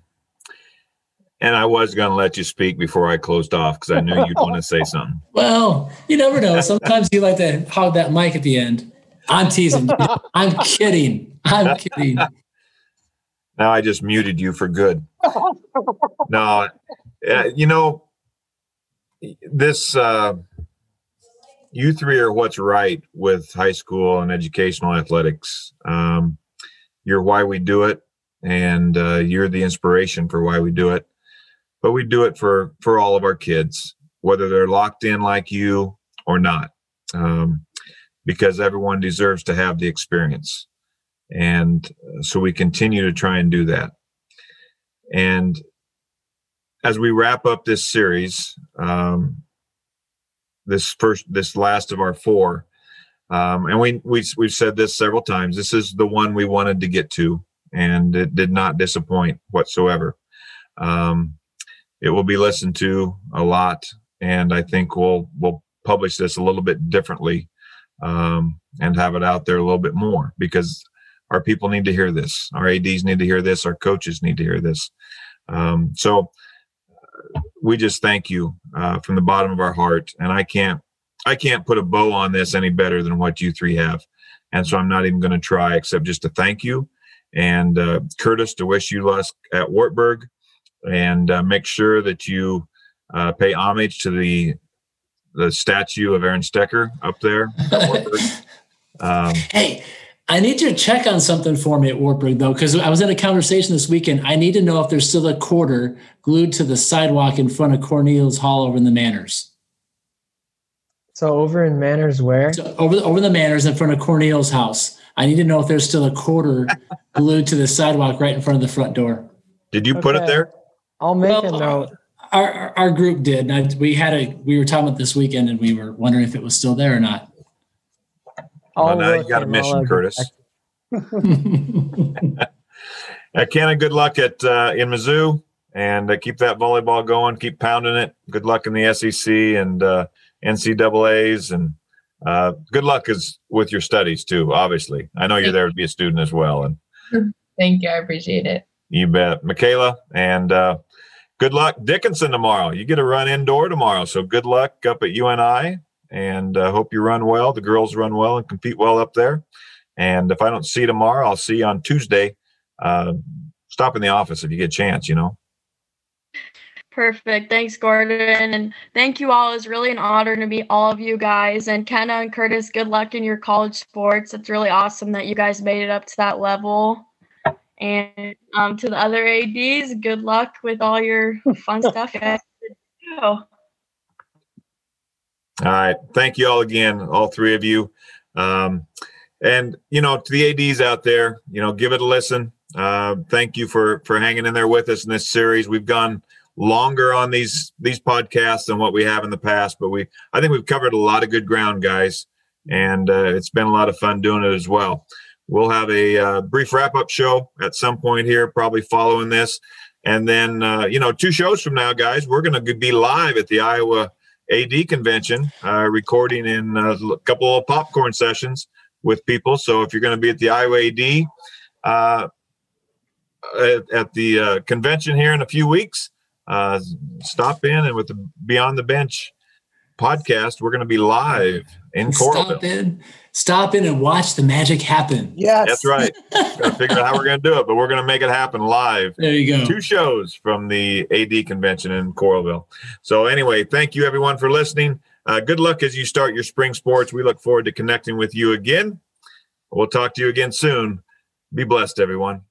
And I was going to let you speak before I closed off because I knew you'd want to [laughs] say something. Well, you never know. Sometimes you like to hog that mic at the end. I'm teasing. I'm kidding. I'm kidding. Now I just muted you for good. [laughs] No, uh, you know, this, uh, you three are what's right with high school and educational athletics. Um, you're why we do it, and uh, you're the inspiration for why we do it. But we do it for for all of our kids, whether they're locked in like you or not, um, because everyone deserves to have the experience and uh, so we continue to try and do that and as we wrap up this series um, this first this last of our four. Um, and we, we we've said this several times. This is the one we wanted to get to and it did not disappoint whatsoever. Um, it will be listened to a lot and i think we'll we'll publish this a little bit differently um, and have it out there a little bit more because our people need to hear this. Our ADs need to hear this. Our coaches need to hear this. Um, so we just thank you uh, from the bottom of our heart. And i can't i can't put a bow on this any better than what you three have. And so i'm not even going to try except just to thank you and uh, curtis to wish you luck at wartburg. And uh, make sure that you uh, pay homage to the the statue of aaron stecker up there. [laughs] At um, Hey, I need you to check on something for me at Wartburg though, because I was in a conversation this weekend. I need to know if there's still a quarter glued to the sidewalk in front of Cornelius Hall over in the Manors. So over in Manors, where? So over the, over the Manors in front of Cornelius' house. I need to know if there's still a quarter [laughs] glued to the sidewalk right in front of the front door. did you put it there I'll make a note. Our, our, our group did. And I, we had a we were talking about this weekend, and we were wondering if it was still there or not. I'll well, now you got a mission curtis back. [laughs] Uh, Kenna, good luck at uh, in Mizzou, and uh, keep that volleyball going. Keep pounding it. Good luck in the SEC and uh, NCAA's, and uh, good luck is with your studies too. Obviously, I know you're there to be a student as well, and Thank you. I appreciate it. you bet, Michaela, and uh, good luck Dickinson tomorrow. You get a run indoor tomorrow, so good luck up at UNI, and uh, hope you run well. The girls run well and compete well up there. And if I don't see you tomorrow, I'll see you on Tuesday. Uh, stop in the office if you get a chance. You know. Perfect. Thanks, Gordon. And thank you all. It's really an honor to meet all of you guys. And Kenna and Curtis, good luck in your college sports. It's really awesome that you guys made it up to that level. And um, to the other ADs, good luck with all your fun [laughs] stuff, guys. All right. Thank you all again, all three of you. Um, and you know, to the ADs out there, you know, give it a listen. Uh, thank you for for hanging in there with us in this series. We've gone longer on these these podcasts than what we have in the past, but we I think we've covered a lot of good ground, guys, and uh, it's been a lot of fun doing it as well. We'll have a uh, brief wrap up show at some point here, probably following this, and then uh, you know two shows from now, guys, we're going to be live at the Iowa AD convention, uh, recording in a couple of popcorn sessions with people. So if you're going to be at the Iowa AD uh, at, at, the uh, convention here in a few weeks, uh, stop in and with the Beyond the Bench podcast, we're going to be live in Coralville. Stop in, stop in and watch the magic happen. Yes, that's right. Got to figure out how we're going to do it, but we're going to make it happen live. There you go. Two shows from the AD convention in Coralville. So anyway, thank you everyone for listening. Uh, good luck as you start your spring sports. We look forward to connecting with you again. We'll talk to you again soon. Be blessed, everyone.